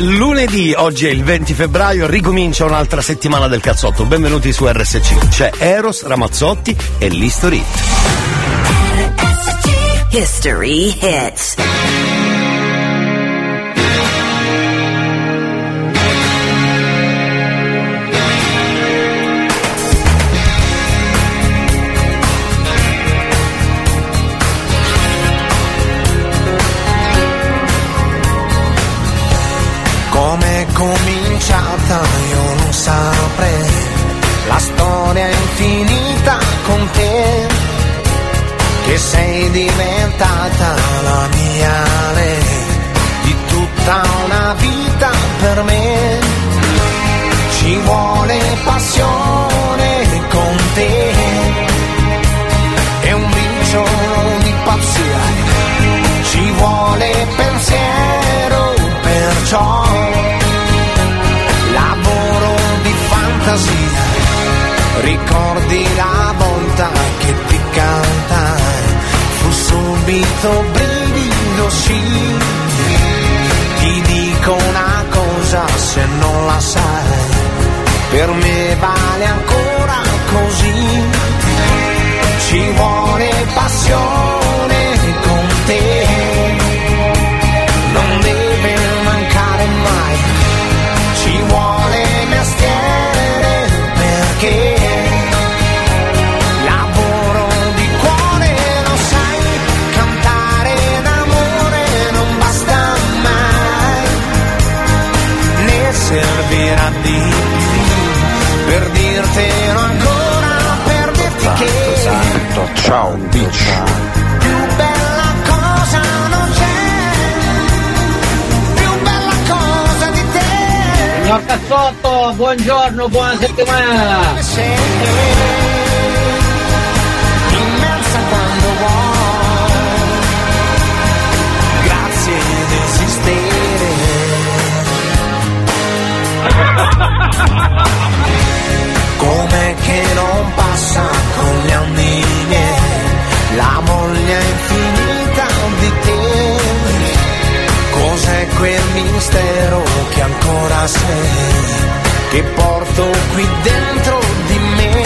lunedì, oggi è il 20 febbraio, ricomincia un'altra settimana del cazzotto. Benvenuti su RSC. C'è Eros Ramazzotti e l'History. History hits. Infinita con te, che sei diventata la mia re, di tutta una vita per me, ci vuole passione con te, e un briciolo di pazzia, ci vuole pensiero perciò ricordi la volta che ti cantai fu subito brivido sì. Ti dico una cosa se non la sai per me vale ancora così. Ci vuole passione con te di te. Signor Cazzotto, buongiorno, buona settimana. Immensa quando vuoi, grazie di esistere. Com'è che non passa con gli anni miei la voglia infinita di te? Cos'è quel mistero che ancora sei, che porto qui dentro di me?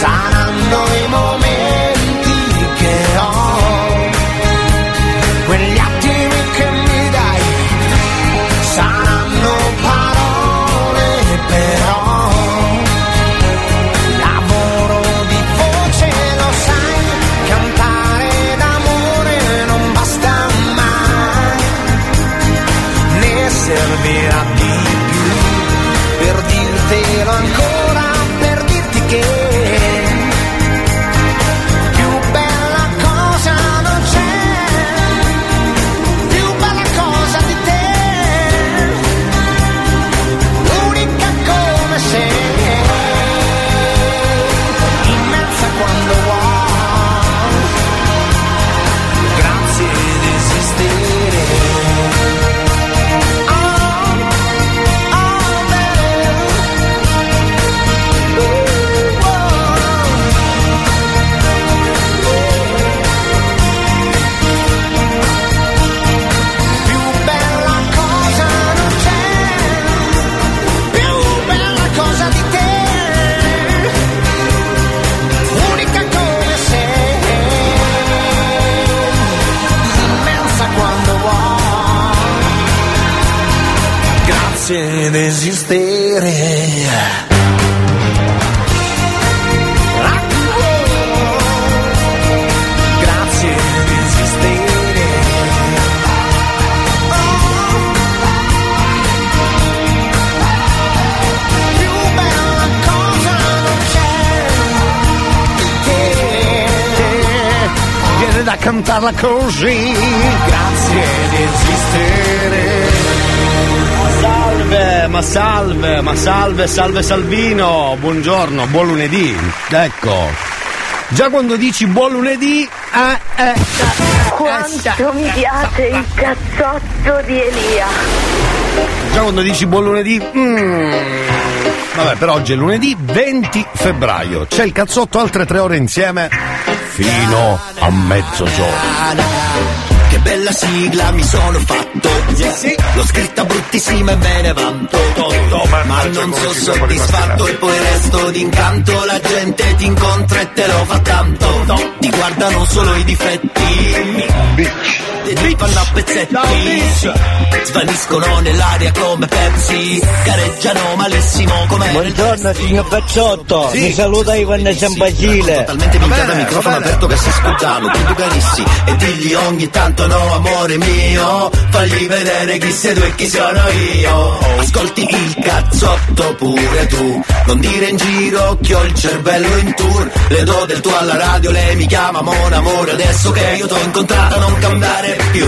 Saranno i momenti che cantarla così. Grazie di esistere. Salve, ma salve, ma salve, salve Salvino. Buongiorno, buon lunedì. Ecco. Già quando dici buon lunedì, eh, eh, Quanto mi piace il cazzotto di Elia. già quando dici buon lunedì, mm. Vabbè, per oggi è lunedì 20 febbraio. C'è il cazzotto altre tre ore insieme fino a mezzogiorno. Che bella sigla mi sono fatto. L'ho scritta bruttissima e me ne vanto. Ma non sono soddisfatto e poi resto d'incanto. La gente ti incontra e te lo fa tanto. Ti guardano solo i difetti. E ti fanno a pezzetti. Svaniscono nell'aria come Pepsi. Gareggiano malissimo come Buongiorno signor Pazzotto, Sì. mi sei in Basile. Totalmente minchiata, microfono aperto che si scudano Più carissi e digli ogni tanto no amore mio Fagli vedere chi sei tu e chi sono io. Ascolti il cazzotto pure tu. Non dire in giro che ho il cervello in tour. Le do del tuo alla radio, lei mi chiama mon amore Adesso che io t'ho incontrata non cambiare più.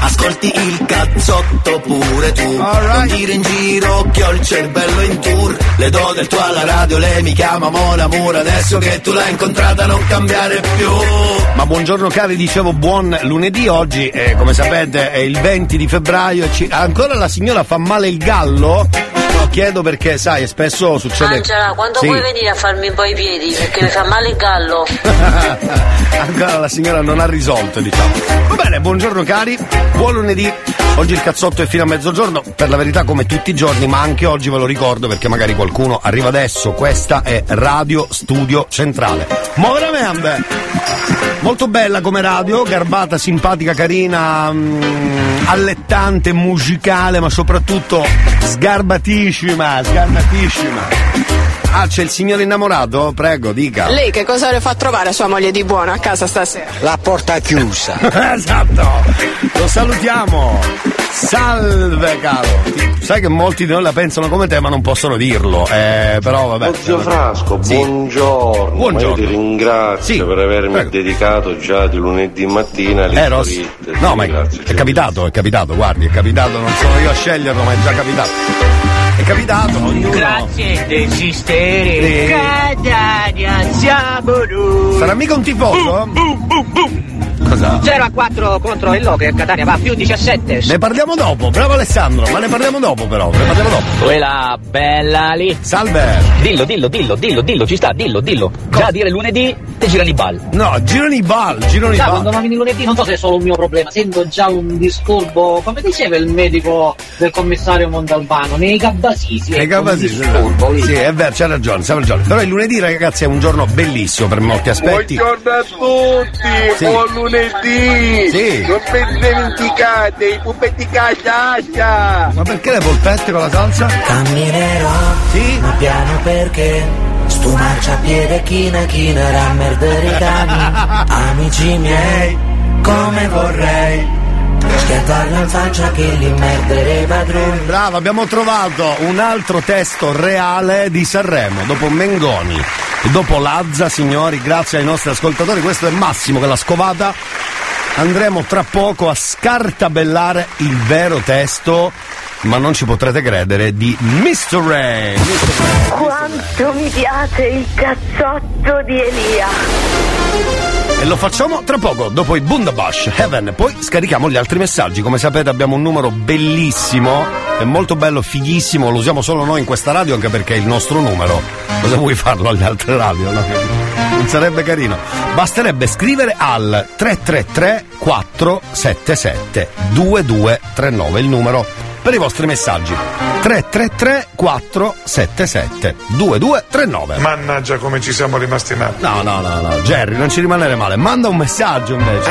Ascolti il cazzotto pure tu. Non dire in giro che ho il cervello in tour. Le do del tuo alla radio, lei mi chiama mon amore Adesso che tu l'hai incontrata non cambiare più. Ma buongiorno cari, dicevo buon lunedì, oggi eh, come sapete è il 20 di febbraio e ci- ancora la signora fa male il gallo? No, chiedo perché sai, spesso succede... Angela, quando Sì. puoi venire a farmi un po' i piedi? Perché mi fa male il gallo. Ancora la signora non ha risolto, diciamo. Va bene, buongiorno cari, buon lunedì. Oggi il cazzotto è fino a mezzogiorno, per la verità come tutti i giorni, ma anche oggi ve lo ricordo perché magari qualcuno arriva adesso. Questa è Radio Studio Centrale. Ma veramente! Molto bella come radio, garbata, simpatica, carina, mm, allettante, musicale, ma soprattutto sgarbatissima, sgarbatissima. Ah, c'è il signore innamorato? Prego, dica. Lei che cosa le fa trovare a sua moglie di buono a casa stasera? La porta chiusa. esatto. Lo salutiamo. Salve caro. Sai che molti di noi la pensano come te ma non possono dirlo. Eh, però vabbè. Zio Frasco, Sì. buongiorno. Buongiorno. Ma io ti ringrazio per avermi dedicato già di lunedì mattina alle Eh, Ross. No, ma è, è capitato, è capitato, guardi, è capitato, non sono io a sceglierlo, ma è già capitato. Capitato, ognuno. Grazie desideri, Sì. Catania siamo noi. Sarà mica un tifoso? Cosa? 0 a 4 contro il Locker, Catania va più 17. Ne parliamo dopo, bravo Alessandro, ma ne parliamo dopo però, ne parliamo dopo. Quella bella lì. Salve. Dillo, dillo, dillo, dillo, dillo, ci sta, dillo, dillo. Già dire lunedì te girano i ball. No, girano i ball, girano i ball. quando nomini lunedì non so se è solo un mio problema, sento già un disturbo, come diceva il medico del commissario Montalbano, nei gabbasisi. Nei capaciti, disturbo sì, è vero, c'ha ragione, c'ha ragione. Però il lunedì, ragazzi, è un giorno bellissimo per molti aspetti. Buongiorno a tutti, Sì. buon lunedì! Sì. Non vi dimenticate i pupetti casaccia! Ma perché le polpette con la salsa? Camminerò, ma piano perché stu marciapiede china china rammerdere i cani Amici miei, come vorrei Bravo, abbiamo trovato un altro testo reale di Sanremo, dopo Mengoni dopo Lazza, signori, grazie ai nostri ascoltatori, questo è Massimo che l'ha scovata. Andremo tra poco a scartabellare il vero testo, ma non ci potrete credere, di Mr. Ray. Quanto mi piace il cazzotto di Elia. E lo facciamo tra poco, dopo i Bundabash Heaven. Poi scarichiamo gli altri messaggi. Come sapete abbiamo un numero bellissimo, è molto bello, fighissimo, lo usiamo solo noi in questa radio anche perché è il nostro numero. Cosa vuoi farlo alle altre radio? no? Non sarebbe carino. Basterebbe scrivere al 333 477 2239 il numero per i vostri messaggi. 333 477 2239. Mannaggia come ci siamo rimasti male. No, no, no, no, Jerry, non ci rimanere male. Manda un messaggio invece.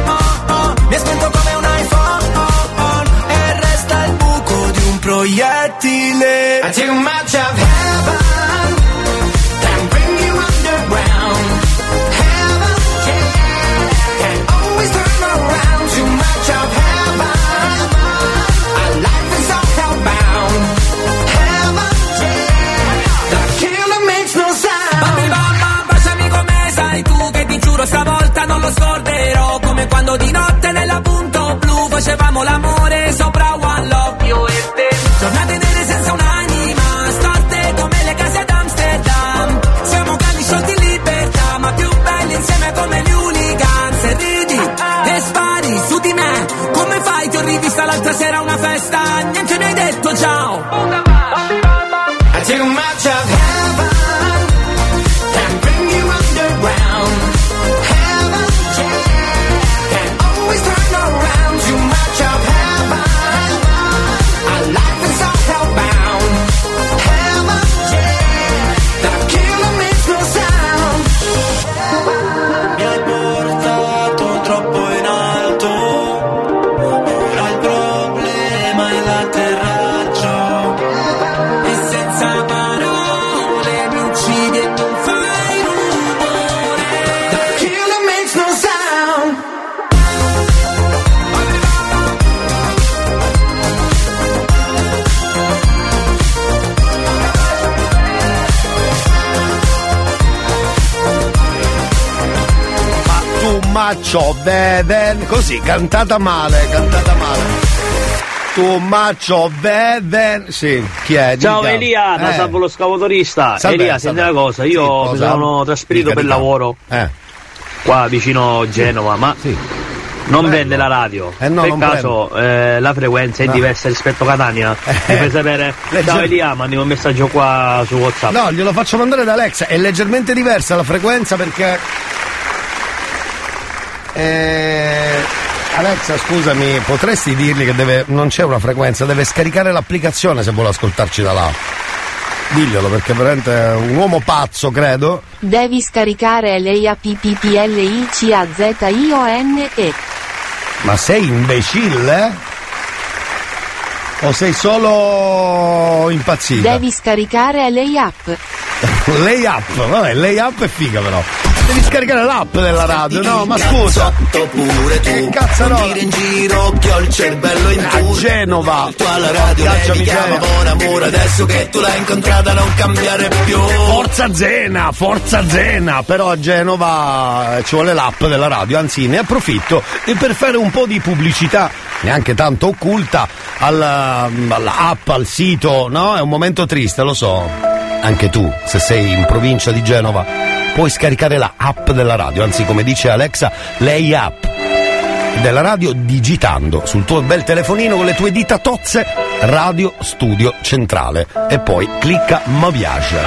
proiettile. I too much of heaven, then bring you underground. Heaven, yeah, can't always turn around. Too much of heaven, our life is all hellbound. Heaven, yeah, the killer makes no sound. Bambi, mamma, baciami come sai tu che ti giuro stavolta non lo scorderò. Come quando di notte nella punto blu facevamo l'amore sopra maccio beben, così, cantata male, cantata male. Tu maccio beben, sì, chi è? Ciao Dica. Elia, da Eh. Salvo lo scavotorista. Salve, Elia, senti una cosa, io Sì, mi cosa? sono trasferito Dica, per dica. lavoro Eh. qua vicino Genova, ma non vende la radio. Eh no, per caso eh, la frequenza è No. diversa rispetto a Catania? Mi fai sapere? Legge- Ciao Elia, mandi un messaggio qua su WhatsApp. No, glielo faccio mandare da Alexa, è leggermente diversa la frequenza perché... Eh, Alexa, scusami, potresti dirgli che deve, non c'è una frequenza, deve scaricare l'applicazione se vuole ascoltarci da là. Diglielo perché veramente è un uomo pazzo, credo. Devi scaricare L-A-P-P-P-L-I-C-A-Z-I-O-N-E. Ma sei imbecille? O sei solo impazzita? Devi scaricare lei app. Lay up, vabbè, lay up è figa però. Devi scaricare l'app della radio, no? Ma scusa. pure tu Che. Non dire in giro che ho il cervello in A Genova. Tu alla radio Caccia mi chiama buon amore Adesso che tu l'hai incontrata non cambiare più Forza Zena, forza Zena, però a Genova ci vuole l'app della radio, anzi ne approfitto e per fare un po' di pubblicità, neanche tanto occulta, alla, alla app, al sito, no? È un momento triste, lo so. Anche tu, se sei in provincia di Genova, puoi scaricare la app della radio, anzi come dice Alexa, lei app della radio digitando sul tuo bel telefonino con le tue dita tozze Radio Studio Centrale e poi clicca mi piace.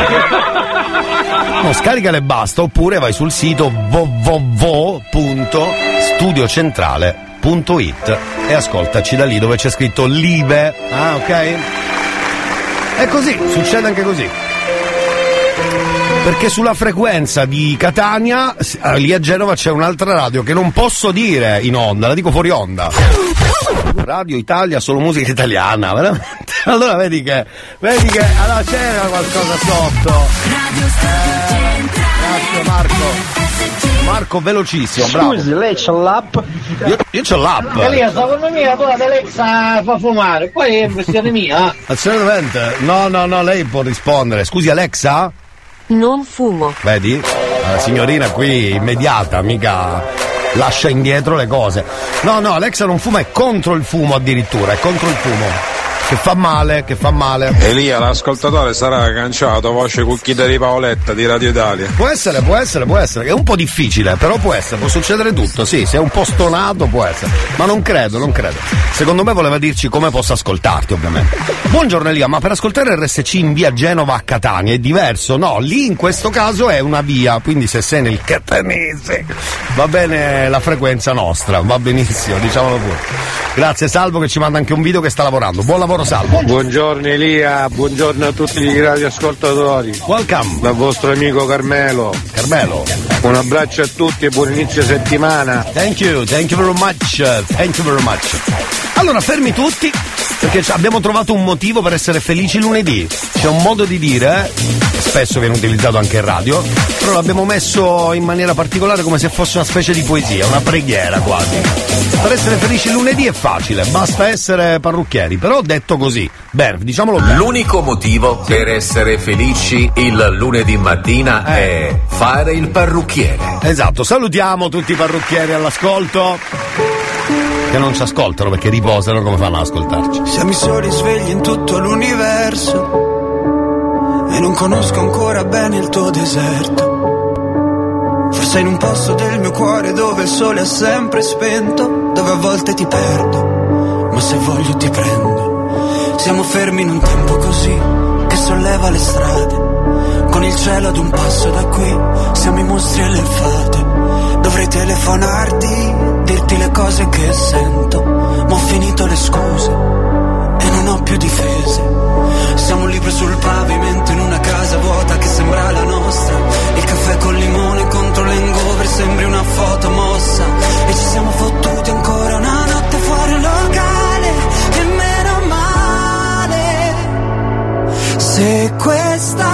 No, scaricale e basta oppure vai sul sito www.studiocentrale.it e ascoltaci da lì dove c'è scritto Live. Ah, ok? È così, succede anche così. Perché sulla frequenza di Catania, ah, lì a Genova c'è un'altra radio che non posso dire in onda, la dico fuori onda. Radio Italia, solo musica italiana, veramente. Allora vedi che, vedi che, allora c'era qualcosa sotto. Grazie Marco. Marco velocissimo, bravo. Scusi, lei c'ha l'app? Io, io c'ho l'app. Elia, secondo me tu ad Alexa fa fumare, poi è questione mia. eh. Assolutamente. No, no, no, lei può rispondere. Scusi Alexa? Non fumo. Vedi? La signorina qui immediata, mica lascia indietro le cose. No, no, Alexa non fuma, è contro il fumo addirittura, è contro il fumo. Che fa male, che fa male. Elia, l'ascoltatore sarà canciato, voce cucchita di Paoletta di Radio Italia. Può essere, può essere, può essere. È un po' difficile, però può essere, può succedere tutto, sì, se è un po' stonato può essere. Ma non credo, non credo. Secondo me voleva dirci come posso ascoltarti, ovviamente. Buongiorno Elia, ma per ascoltare RSC in via Genova a Catania è diverso? No, lì in questo caso è una via, quindi se sei nel catanese va bene la frequenza nostra, va benissimo, diciamolo pure. Grazie Salvo che ci manda anche un video che sta lavorando. Buon lavoro Salvo. Buongiorno Elia, buongiorno a tutti gli radioascoltatori. Welcome. Dal vostro amico Carmelo. Carmelo. Un abbraccio a tutti e buon inizio settimana. Thank you, thank you very much, thank you very much. Allora, fermi tutti, perché abbiamo trovato un motivo per essere felici lunedì. C'è un modo di dire, eh, spesso viene utilizzato anche in radio, però l'abbiamo messo in maniera particolare come se fosse una specie di poesia, una preghiera quasi. Per essere felici lunedì è facile, basta essere parrucchieri, però detto così, bene, diciamolo bene. L'unico motivo per essere felici il lunedì mattina è fare il parrucchiere. Esatto, salutiamo tutti i parrucchieri all'ascolto. Che non ci ascoltano perché riposano come fanno ad ascoltarci. Siamo i soli svegli in tutto l'universo e non conosco ancora bene il tuo deserto. Forse in un posto del mio cuore dove il sole è sempre spento, dove a volte ti perdo, ma se voglio ti prendo. Siamo fermi in un tempo così che solleva le strade. Con il cielo ad un passo da qui, siamo i mostri e le fate. Dovrei telefonarti, dirti le cose che sento, ma ho finito le scuse e non ho più difese. Siamo un libro sul pavimento in una casa vuota che sembra la nostra. Il caffè col limone contro l'engover sembri una foto mossa. E ci siamo fottuti ancora una notte fuori locale. E meno male. Se questa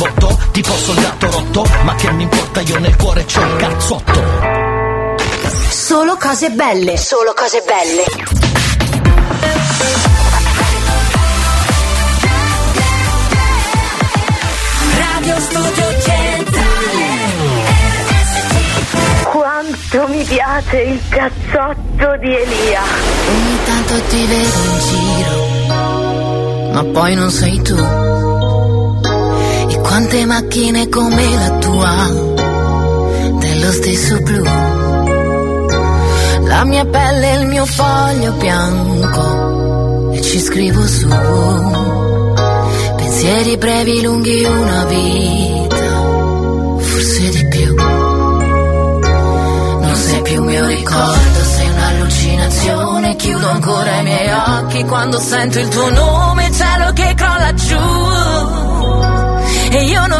botto, tipo soldato rotto Ma che mi importa, io nel cuore c'ho il cazzotto Solo cose belle. Solo cose belle. Radio Studio Centrale Quanto mi piace il cazzotto di Elia. Ogni tanto ti vedo in giro, ma poi non sei tu. E quante macchine come la tua, dello stesso blu. La mia pelle è il mio foglio bianco, e ci scrivo su. Pensieri brevi, lunghi, una vita, forse di più. Non sei più mio ricordo, sei un'allucinazione. Chiudo ancora i miei occhi quando sento il tuo nome, cielo che crolla giù. E io non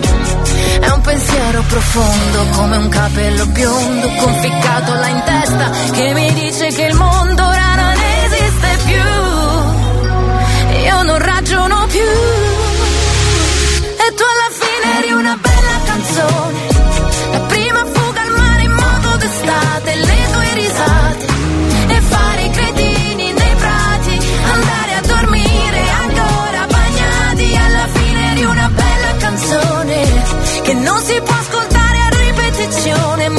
Pensiero profondo come un capello biondo conficcato là in testa che mi dice che il mondo ora non esiste più. Io non ragiono più. E tu alla fine eri una bella canzone. La prima fuga al mare in moto d'estate, le tue risate. Che non si può ascoltare a ripetizione,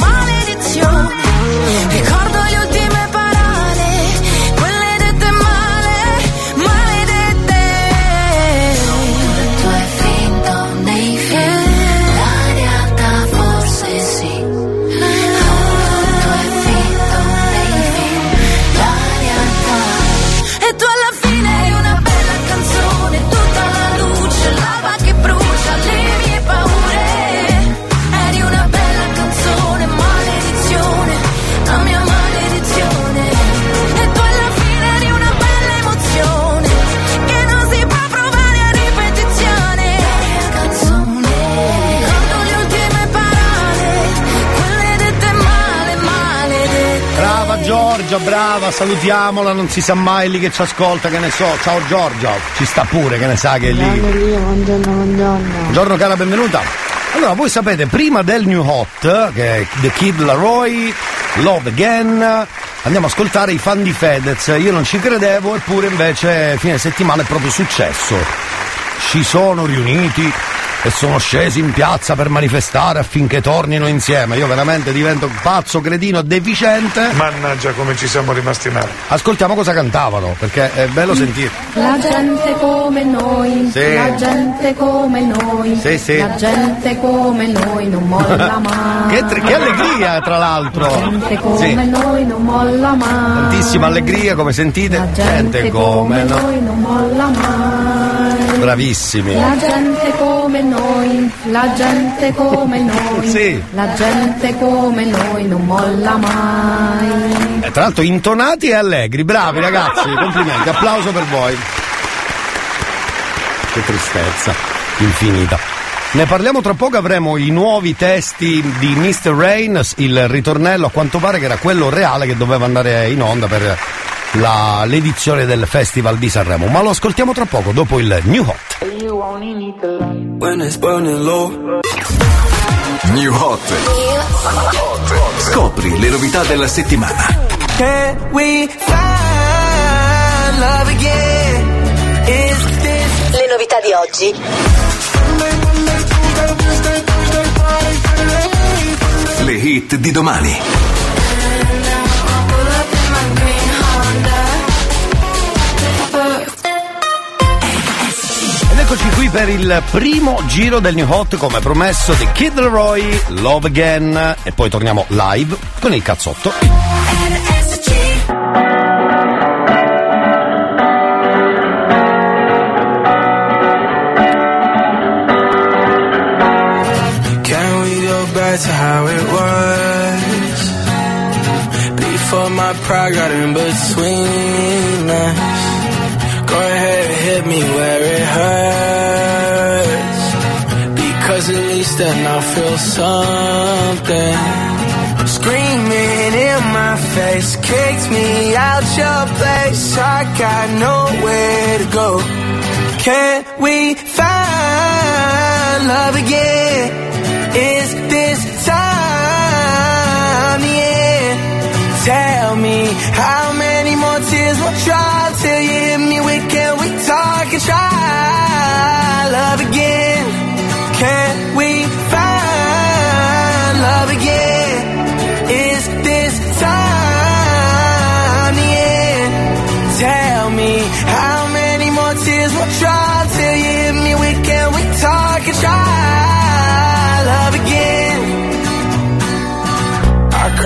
salutiamola, non si sa mai lì che ci ascolta, che ne so. Ciao Giorgia, ci sta pure, che ne sa che è lì. buongiorno, buongiorno. Buongiorno cara, benvenuta. Allora, voi sapete, prima del New Hot, che è The Kid Laroi, Love Again, andiamo a ascoltare i fan di Fedez. Io non ci credevo, eppure invece fine settimana è proprio successo. Si sono riuniti e sono scesi in piazza per manifestare affinché tornino insieme. Io veramente divento pazzo, cretino, deficiente. Mannaggia come ci siamo rimasti male. Ascoltiamo cosa cantavano, perché è bello sentire. La gente come noi, Sì. la gente come noi, Sì, sì. la gente come noi non molla mai. Che, che allegria, tra l'altro! La gente come Sì. noi non molla mai. Tantissima allegria, come sentite? La gente come noi non molla mai. Bravissimi. La gente come noi, la gente come noi, Sì. la gente come noi non molla mai. Eh, tra l'altro intonati e allegri, bravi ragazzi, complimenti, applauso per voi. Che tristezza infinita. Ne parliamo tra poco, avremo i nuovi testi di Mr. Rain, il ritornello a quanto pare che era quello reale che doveva andare in onda per la- l'edizione del Festival di Sanremo, ma lo ascoltiamo tra poco dopo il New Hot. New Hot. Scopri le novità della settimana. Can we find love again? Is this Le novità di oggi. Le hit di domani. Eccoci qui per il primo giro del New Hot come promesso di Kid Leroy, Love Again e poi torniamo live con il cazzotto. Pride got in between us. Go ahead hit me where Least then I'll feel something. Screaming in my face, kicked me out your place. I got nowhere to go. Can we find love again? Is this time the end? Tell me how many more tears will drop till you hit me with can we talk and try love again? Can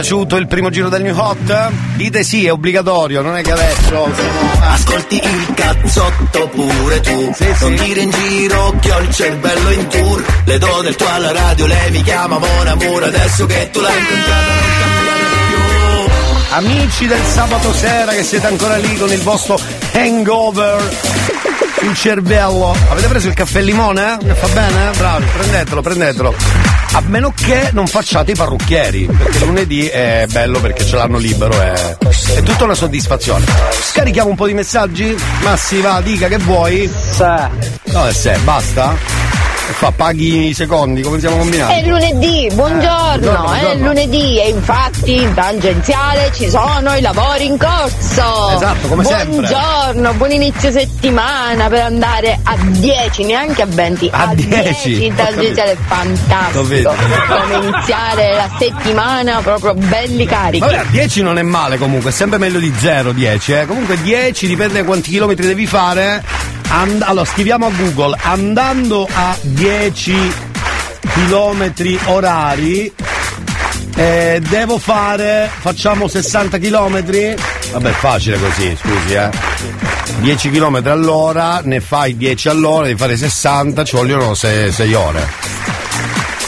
piaciuto il primo giro del New Hot? Dite sì, è obbligatorio, non è che adesso siamo... Ascolti il cazzotto pure tu. Non dire in giro che ho il cervello in tour. Le do del tuo alla radio, lei mi chiama Mon Amour. Adesso che tu l'hai incontrata non cambiare più. Amici del sabato sera che siete ancora lì con il vostro hangover il cervello. Avete preso il caffè e limone? eh? Fa bene? Bravi, prendetelo, prendetelo. A meno che non facciate i parrucchieri, perché lunedì è bello perché ce l'hanno libero, è, è tutta una soddisfazione. Scarichiamo un po' di messaggi? Massi, va, dica che vuoi. No, è se, basta? E Fa, paghi i secondi, come siamo combinati? È lunedì, buongiorno, buongiorno, è buongiorno. lunedì e infatti in tangenziale ci sono i lavori in corso. Esatto, come sempre. Buongiorno, buon inizio settimana per andare a 10, neanche a 20, A a 10, in tangenziale è fantastico. Come iniziare la settimana proprio belli carichi. Vabbè, 10 non è male comunque, è sempre meglio di 0, 10. Eh. Comunque 10 dipende da quanti chilometri devi fare. And- allora, scriviamo a Google, andando a 10 chilometri orari, eh, devo fare, facciamo 60 chilometri? Vabbè, facile così, scusi, eh. 10 km all'ora, ne fai 10 all'ora, devi fare 60, ci vogliono 6 ore.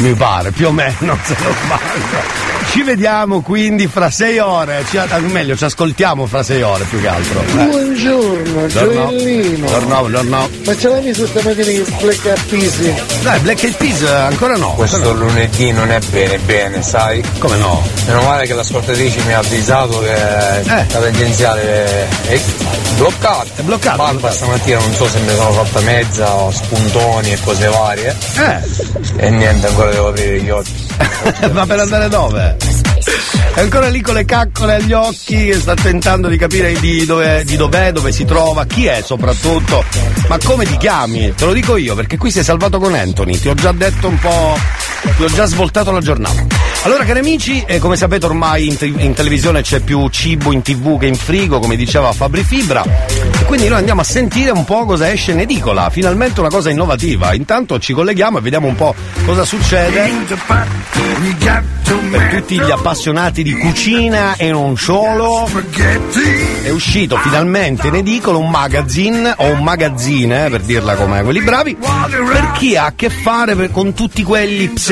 Mi pare, più o meno, se non sbaglio. Ci vediamo quindi fra 6 ore, ci, meglio ci ascoltiamo fra 6 ore più che altro. Eh. Buongiorno, gioiellino. Buongiorno, buongiorno. Ma ce l'hai visto stamattina in Black Eyed Peas? Dai, Black Eyed Peas eh, ancora no. Questo lunedì non è bene bene, sai? Come no? Meno male che l'ascoltatrice mi ha avvisato che la tangenziale è bloccata. È bloccata. Barba stamattina non so se mi sono fatta mezza o spuntoni e cose varie. Eh. E niente, ancora devo aprire gli occhi. Ma per andare dove? È ancora lì con le caccole agli occhi che sta tentando di capire di dove, di dov'è, dove si trova, chi è soprattutto. Ma come ti chiami? Te lo dico io perché qui sei salvato con Anthony, ti ho già detto un po'. Ti ho già svoltato la giornata. Allora cari amici, eh, come sapete ormai in, te- in televisione c'è più cibo in tv che in frigo, come diceva Fabri Fibra. E quindi noi andiamo a sentire un po' cosa esce in edicola. Finalmente una cosa innovativa. Intanto ci colleghiamo e vediamo un po' cosa succede per tutti gli appassionati di cucina e non solo. È uscito finalmente in edicola un magazine o un magazzine, eh, per dirla come quelli bravi, per chi ha a che fare per- con tutti quelli pseudo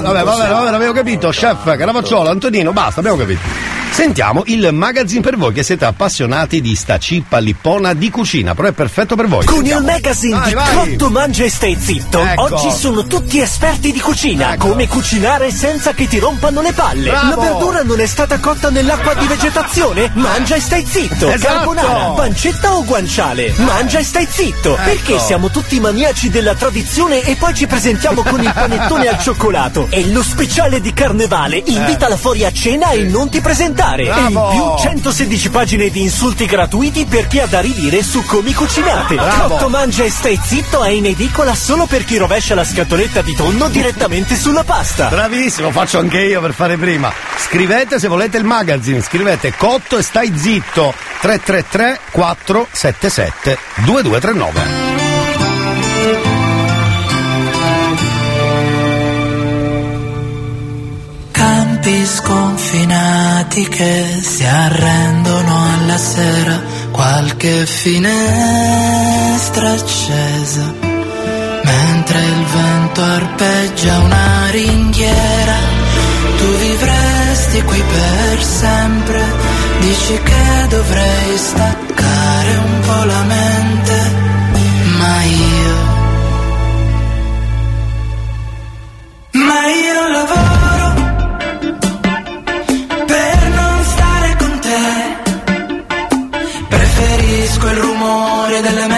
vabbè, vabbè, vabbè, avevo capito, chef, Cannavacciolo, Antonino, basta, abbiamo capito. Sentiamo il magazine per voi che siete appassionati di sta cippa lippona di cucina, però è perfetto per voi. Con il Sentiamo. magazine Vai, di vai. Cotto Mangia e Stai Zitto, Ecco. oggi sono tutti esperti di cucina. Come cucinare senza che ti rompano le palle. Bravo. La verdura non è stata cotta nell'acqua di vegetazione? Mangia e stai zitto. Esatto. Carbonara, pancetta o guanciale? Mangia e stai zitto. Ecco. Perché siamo tutti maniaci della tradizione e poi ci presentiamo con il panettone al cioccolato? E lo speciale di carnevale invitala fuori a cena e non ti presentare. E in Bravo. più 116 pagine di insulti gratuiti per chi ha da ridire su come cucinate. Bravo. Cotto mangia e stai zitto è in edicola solo per chi rovescia la scatoletta di tonno direttamente sulla pasta. Bravissimo, faccio anche io per fare prima. Scrivete se volete il magazine, scrivete Cotto e stai zitto 333 477 2239. Campi sconfinati che si arrendono alla sera, qualche finestra accesa, mentre il vento arpeggia una ringhiera, tu vivresti qui per sempre, dici che dovrei staccare un po' la mente, ma io Ma io lavoro per non stare con te. Preferisco il rumore delle metro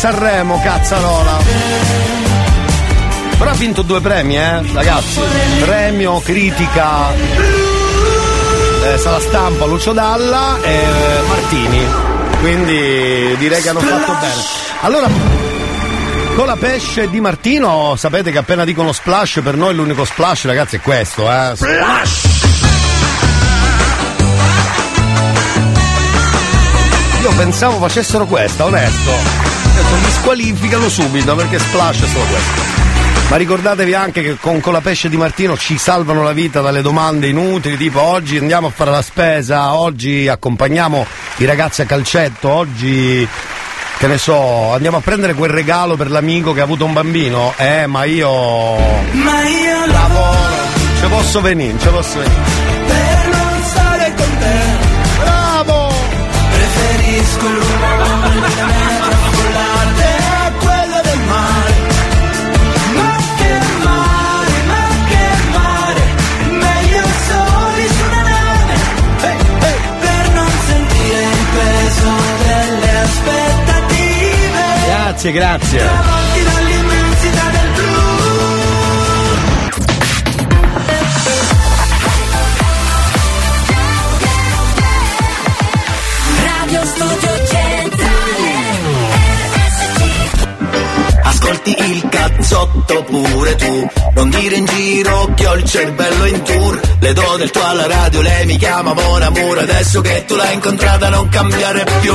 Sanremo, cazzarola. Però ha vinto due premi, eh, ragazzi. Premio critica eh, Sala Stampa Lucio Dalla e Martini. Quindi direi che hanno fatto bene. Allora, con la pesce di Martino, sapete che appena dicono splash, per noi l'unico splash, ragazzi, è questo, eh. Splash! Io pensavo facessero questa, onesto. Detto, li squalificano subito perché splash è solo questo. Ma ricordatevi anche che con, con la pesce di Martino ci salvano la vita dalle domande inutili, tipo oggi andiamo a fare la spesa, oggi accompagniamo i ragazzi a calcetto, oggi che ne so, andiamo a prendere quel regalo per l'amico che ha avuto un bambino. Eh, ma io Ma io lavoro, ci posso venire, ci posso venire. Grazie, grazie. Ascolti il cazzotto pure tu. Non dire in giro che ho il cervello in tour. Le do del tuo alla radio, lei mi chiama Mon Amour. Adesso che tu l'hai incontrata non cambiare più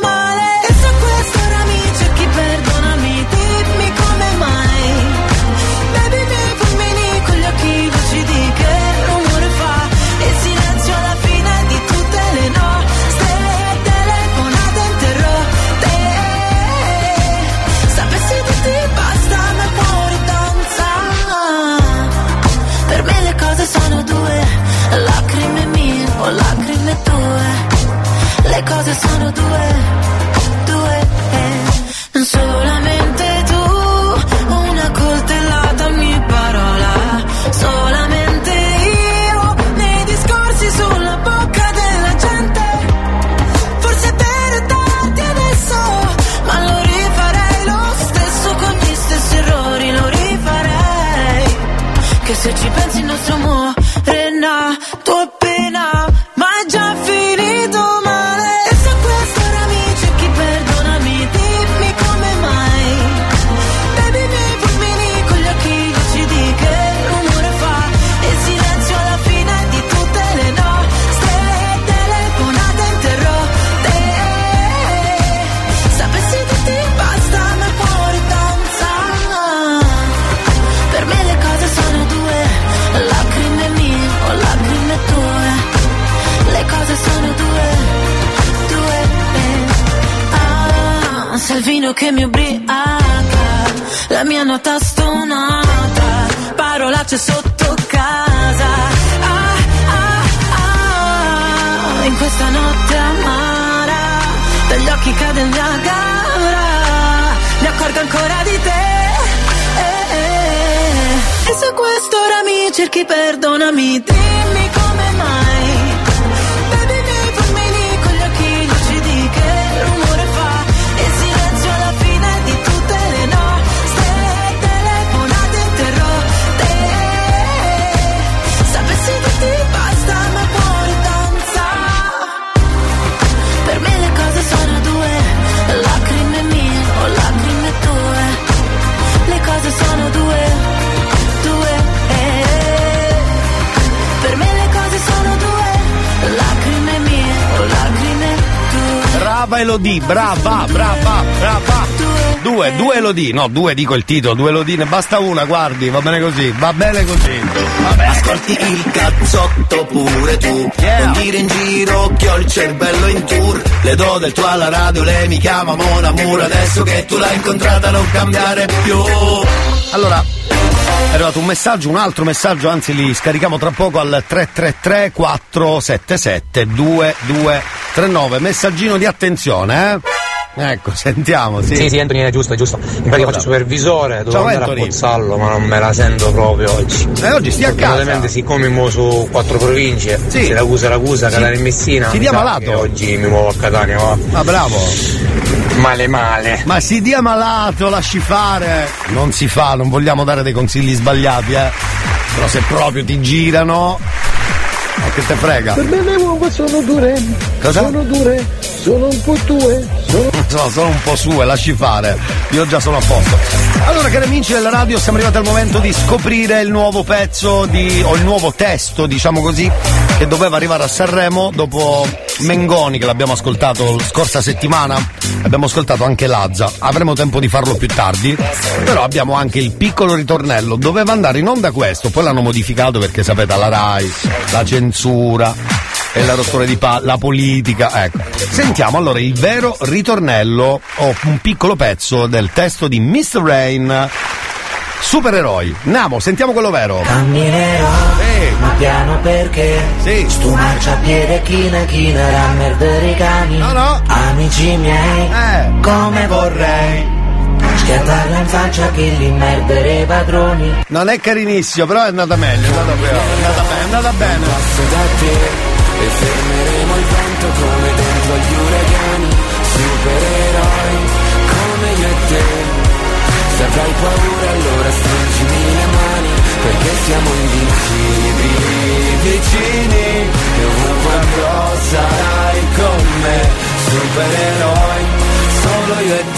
Che se ci perdonami, dimmi Brava Elodie, brava, brava, brava. Due, due Elodie, no, due dico il titolo, due Elodie, ne basta una, guardi, va bene così, va bene così. Va bene. Ascolti il cazzotto pure tu Non dire in giro che ho il cervello in tour Le do del tuo alla radio, lei mi chiama Mon Amour Adesso che tu l'hai incontrata non cambiare più Allora, è arrivato un messaggio, un altro messaggio, anzi li scarichiamo tra poco al 333 477 2239. Messaggino di attenzione, eh? Ecco, sentiamo, sì. Sì, sì, Anthony è giusto, è giusto. In pratica faccio supervisore, dovevo Ciao, andare Anthony. a Pozzallo, ma non me la sento proprio oggi. Eh, oggi stia a casa. Fortunatamente siccome mi muovo su quattro province, Sì. Siracusa, Ragusa. Catania e Messina. Si mi dia sa malato. che Oggi mi muovo a Catania, va. Ah, bravo. Male male. Ma si dia malato, lasci fare. Non si fa, non vogliamo dare dei consigli sbagliati, eh. Però se proprio ti girano. Ma che te frega? Per me le uova sono dure. Cosa? Sono dure, sono un po' tue. Sono... No, sono un po' sue, lasci fare. Io già sono a posto. Allora, cari amici della radio, siamo arrivati al momento di scoprire il nuovo pezzo di, o il nuovo testo, diciamo così, che doveva arrivare a Sanremo dopo Mengoni, che l'abbiamo ascoltato la scorsa settimana. Abbiamo ascoltato anche Lazza. Avremo tempo di farlo più tardi. Però abbiamo anche il piccolo ritornello. Doveva andare in onda questo, poi l'hanno modificato perché sapete, alla Rai, la censura e la rottura di palla, la politica. Ecco. Sentiamo allora il vero ritornello o un piccolo pezzo del testo di Mr. Rain. Supereroi. Andiamo, sentiamo quello vero. Camminerò, ma piano perché Sì. Stu marciapiede china china rammerdere i cani No, no. Amici miei, Eh. come vorrei Schiattarla in faccia che li merdere i padroni Non è carinissimo, però è andata meglio, è andata bene, è andata bene, è andata bene.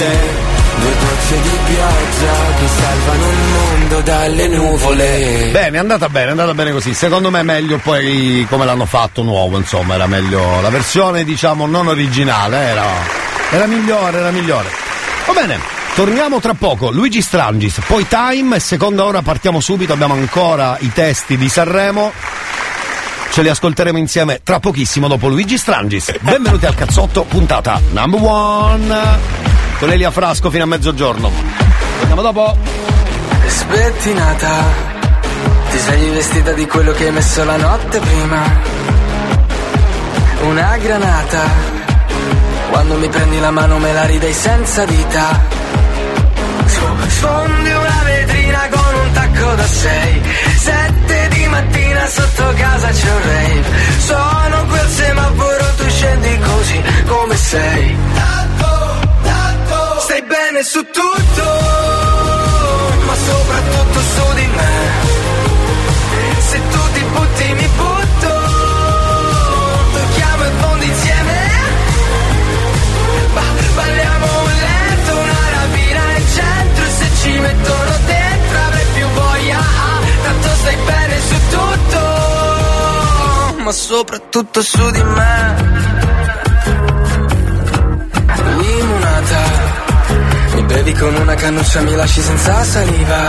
Te Due gocce di pioggia che salvano il mondo dalle nuvole Bene, è andata bene, è andata bene così. Secondo me è meglio poi come l'hanno fatto nuovo, insomma, era meglio la versione, diciamo, non originale, era, era migliore, era migliore. Va bene, torniamo tra poco. Luigi Strangis, poi Time, seconda ora partiamo subito, abbiamo ancora i testi di Sanremo. Ce li ascolteremo insieme tra pochissimo dopo Luigi Strangis. Benvenuti al cazzotto, puntata number one. Con Elia Frasco fino a mezzogiorno. Torniamo dopo. Spettinata, ti svegli vestita di quello che hai messo la notte prima. Una granata, quando mi prendi la mano me la ridai senza dita. Sf- Sfondi una vetrina con un tacco da sei. Sette di mattina sotto casa c'è un rave. Sono quel semaforo, tu scendi così come sei. Bene su tutto, ma soprattutto su di me. Se tu ti butti mi butto, tocchiamo il fondo insieme. Ba- balliamo un letto, una rapina in centro e se ci mettono dentro avrai più voglia. Tanto stai bene su tutto, ma soprattutto su di me. Limonata bevi con una cannuccia, mi lasci senza saliva.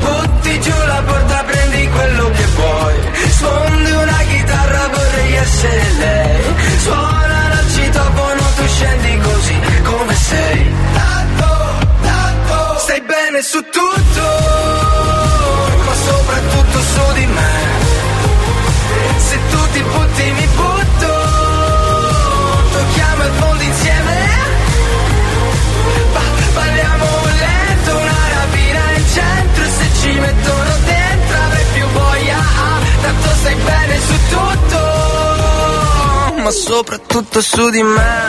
Butti giù la porta, prendi quello che vuoi. Sfondi una chitarra, vorrei essere lei. Suona il citofono, tu scendi così come sei. Stai bene su tutto, soprattutto su di me.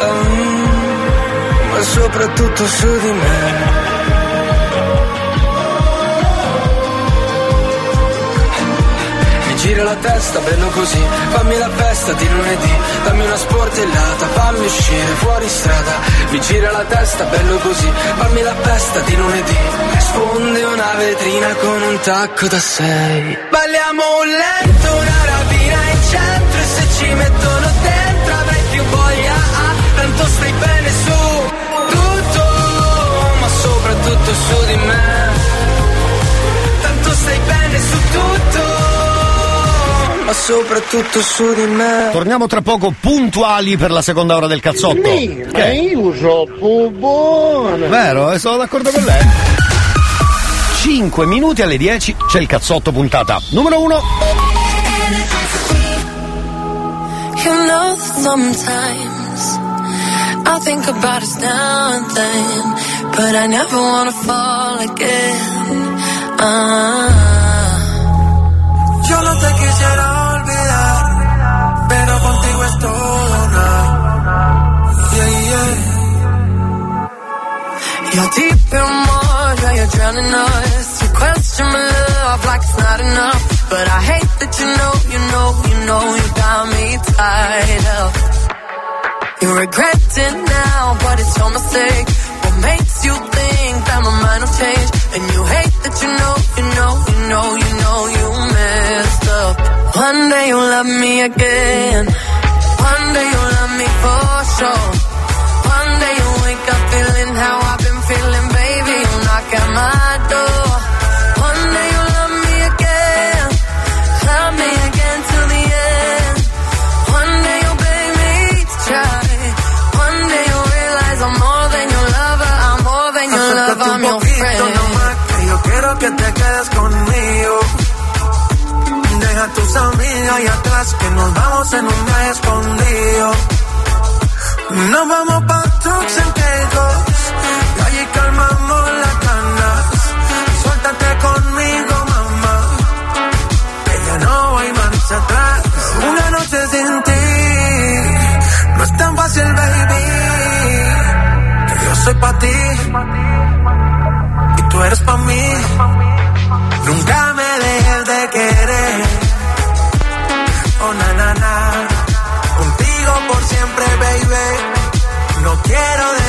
Ehm, Ma soprattutto su di me gira la testa, bello così, fammi la festa di lunedì, dammi una sportellata, fammi uscire fuori strada. Mi gira la testa, bello così, fammi la festa di lunedì, sfonde una vetrina con un tacco da sei. Balliamo un letto, una rapina in centro e se ci mettono dentro avrai più voglia, ah, tanto stai bene su tutto, ma soprattutto su di me. Tanto stai bene su tutto ma soprattutto su di me. Torniamo tra poco puntuali per la seconda ora del cazzotto. Ma io troppo buona. Vero, eh, sono d'accordo con lei. 5 minuti alle 10 c'è il cazzotto puntata numero 1. You know sometimes I think about us now and then, but I never wanna fall again. Ah. You're deep in water, you're drowning us. You question my love like it's not enough. But I hate that you know, you know, you know you got me tied up. You regret it now, but it's your mistake. What makes you think that my mind will change? And you hate that you know, you know, you know, you know you messed up. One day you'll love me again. One day you'll love me for sure. Que yo quiero que te quedes conmigo. Deja a tus y atrás, que nos vamos en un viaje escondido. Nos vamos pa' y allí calmamos y tú eres pa' mí. Nunca me dejes de querer. Oh, na, na, na. Contigo por siempre, baby. No quiero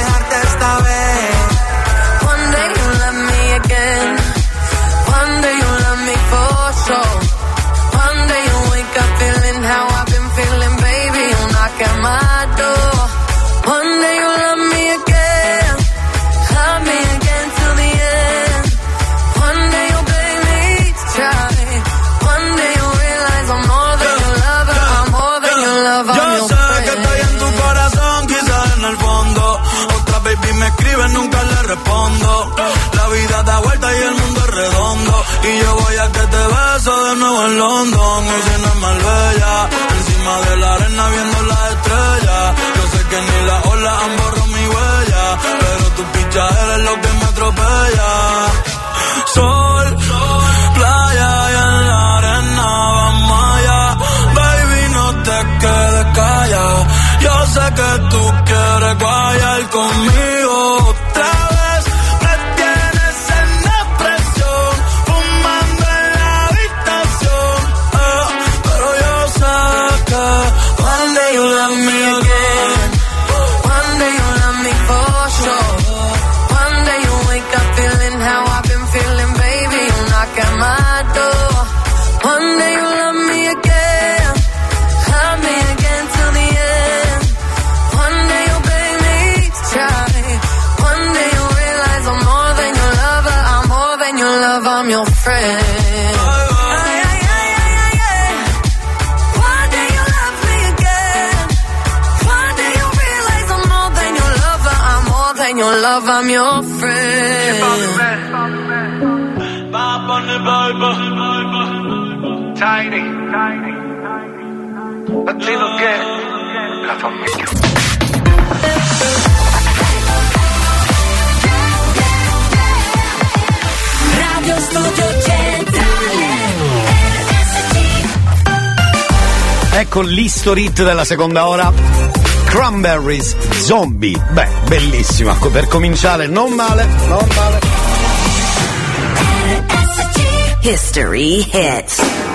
Y yo voy a que te beso de nuevo en London. Y si no es Marbella, encima de la arena viendo las estrellas. Yo sé que ni las olas han borrado mi huella. Pero tu picha eres lo que me atropella. Sol, playa y en la arena vamos allá. Baby, no te quedes callada. Yo sé que tú quieres guayar conmigo your lover. I'm your friend. Tiny. Latino che? La famiglia. Radio Studio Centrale Ecco l'history hit della seconda ora. Cranberries Zombie. Beh, bellissima. Per cominciare, non male, non male. History hits.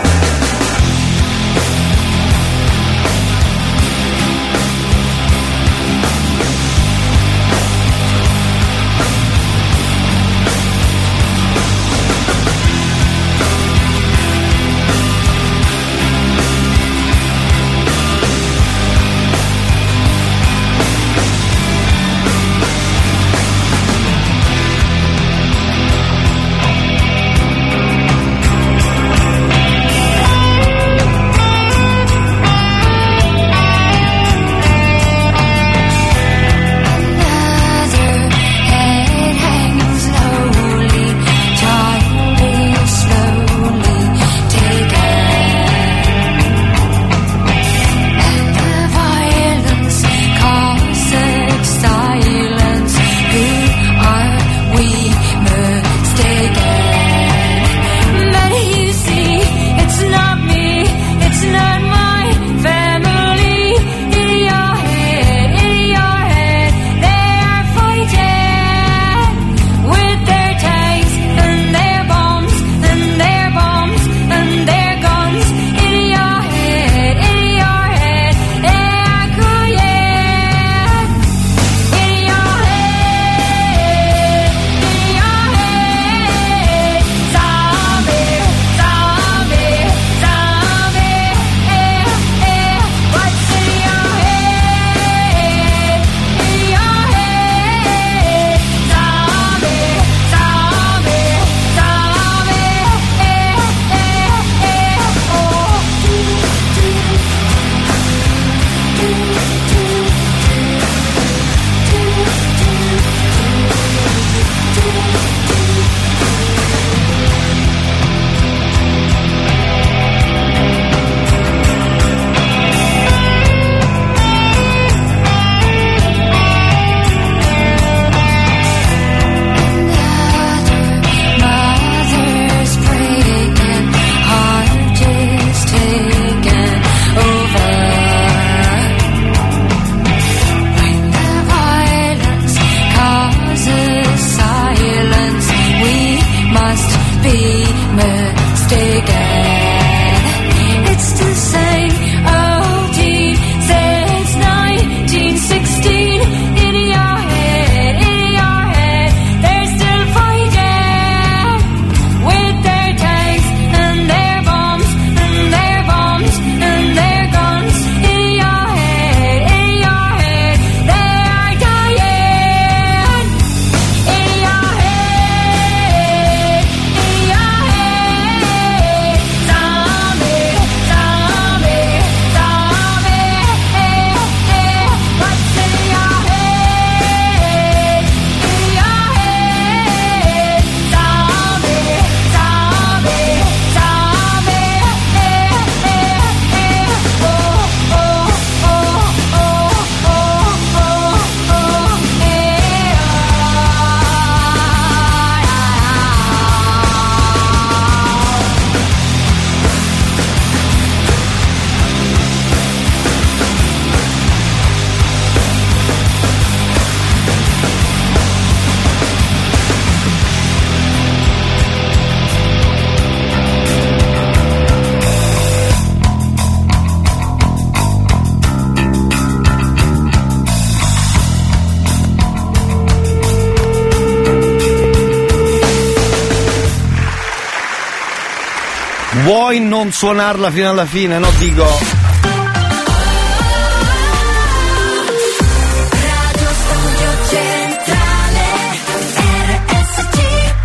Vuoi non suonarla fino alla fine? No, dico.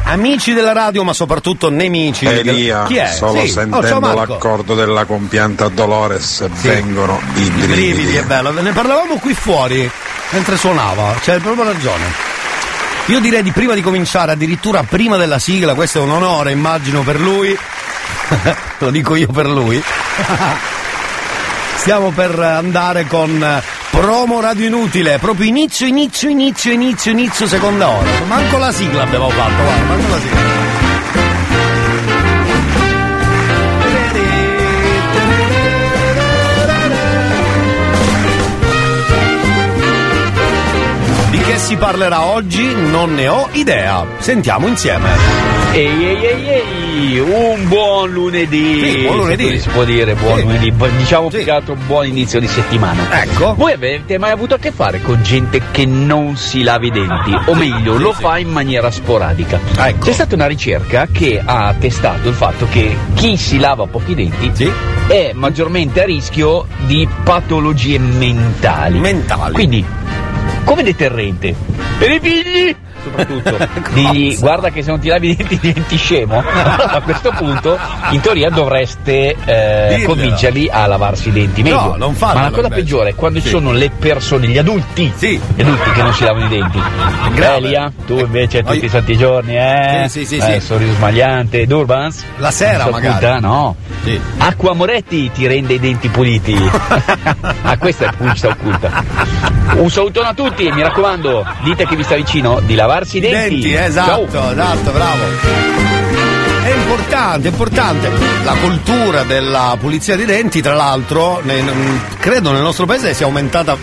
Amici della radio, ma soprattutto nemici. Elia, Chi è? solo Sì. Oh, sentendo Marco. l'accordo della compianta Dolores vengono i I brividi. brividi, è bello. Ne parlavamo qui fuori mentre suonava, c'hai proprio ragione. Io direi di prima di cominciare, addirittura prima della sigla, questo è un onore, immagino, per lui. Lo dico io per lui. Stiamo per andare con eh, promo radio inutile, proprio inizio, inizio, inizio, inizio, inizio, seconda ora. Manco la sigla abbiamo fatto, guarda, manco la sigla. Che si parlerà oggi non ne ho idea. Sentiamo insieme. Ehi ehi ehi ehi, un buon lunedì. Sì, buon lunedì. Si può dire buon Sì. lunedì, diciamo più che altro buon inizio di settimana. Ecco. Voi avete mai avuto a che fare con gente che non si lava i denti? O meglio, lo fa in maniera sporadica. Ecco. C'è stata una ricerca che ha testato il fatto che chi si lava pochi denti è maggiormente a rischio di patologie mentali. Mentali. Quindi, come deterrente? Per i figli soprattutto digli guarda che se non ti lavi i denti diventi scemo a questo punto in teoria dovreste eh, convincerli a lavarsi i denti meglio No, non farlo ma la cosa invece. peggiore è quando Sì. ci sono le persone gli adulti Sì. gli adulti che non si lavano i denti grave. Elia tu invece No, tutti io- i santi giorni eh, Sì, sì, sì, Eh, sì. sorriso smagliante Durbans La sera magari. punta, no Sì. Acqua Moretti ti rende i denti puliti. ah, questa è pubblicità occulta. Un salutone a tutti e mi raccomando, dite che vi sta vicino di lavarsi i denti. Denti, esatto, Ciao. esatto, bravo. È importante, è importante. La cultura della pulizia dei denti, tra l'altro, credo nel nostro paese sia aumentata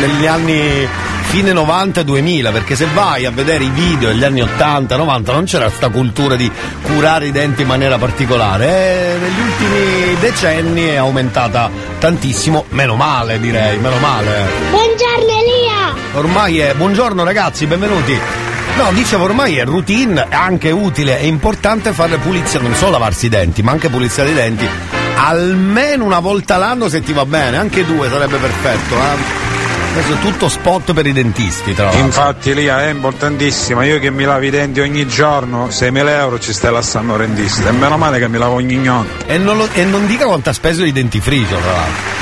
negli anni fine 90-2000, perché se vai a vedere i video degli anni 80-90 non c'era questa cultura di curare i denti in maniera particolare. E negli ultimi decenni è aumentata tantissimo, meno male direi, meno male. Buongiorno Elia! Ormai è. Buongiorno ragazzi, benvenuti. No, dicevo ormai è routine, è anche utile, è importante fare pulizia, non solo lavarsi i denti, ma anche pulizia dei denti. Almeno una volta l'anno se ti va bene, anche due sarebbe perfetto, eh. Adesso è tutto spot per i dentisti, tra l'altro. Infatti Lia è importantissima, io che mi lavo i denti ogni giorno, 6.000 euro ci stai lasciando un rentista. E meno male che mi lavo ogni giorno. E non, lo- e non dica quanto ha speso di dentifricio, tra l'altro.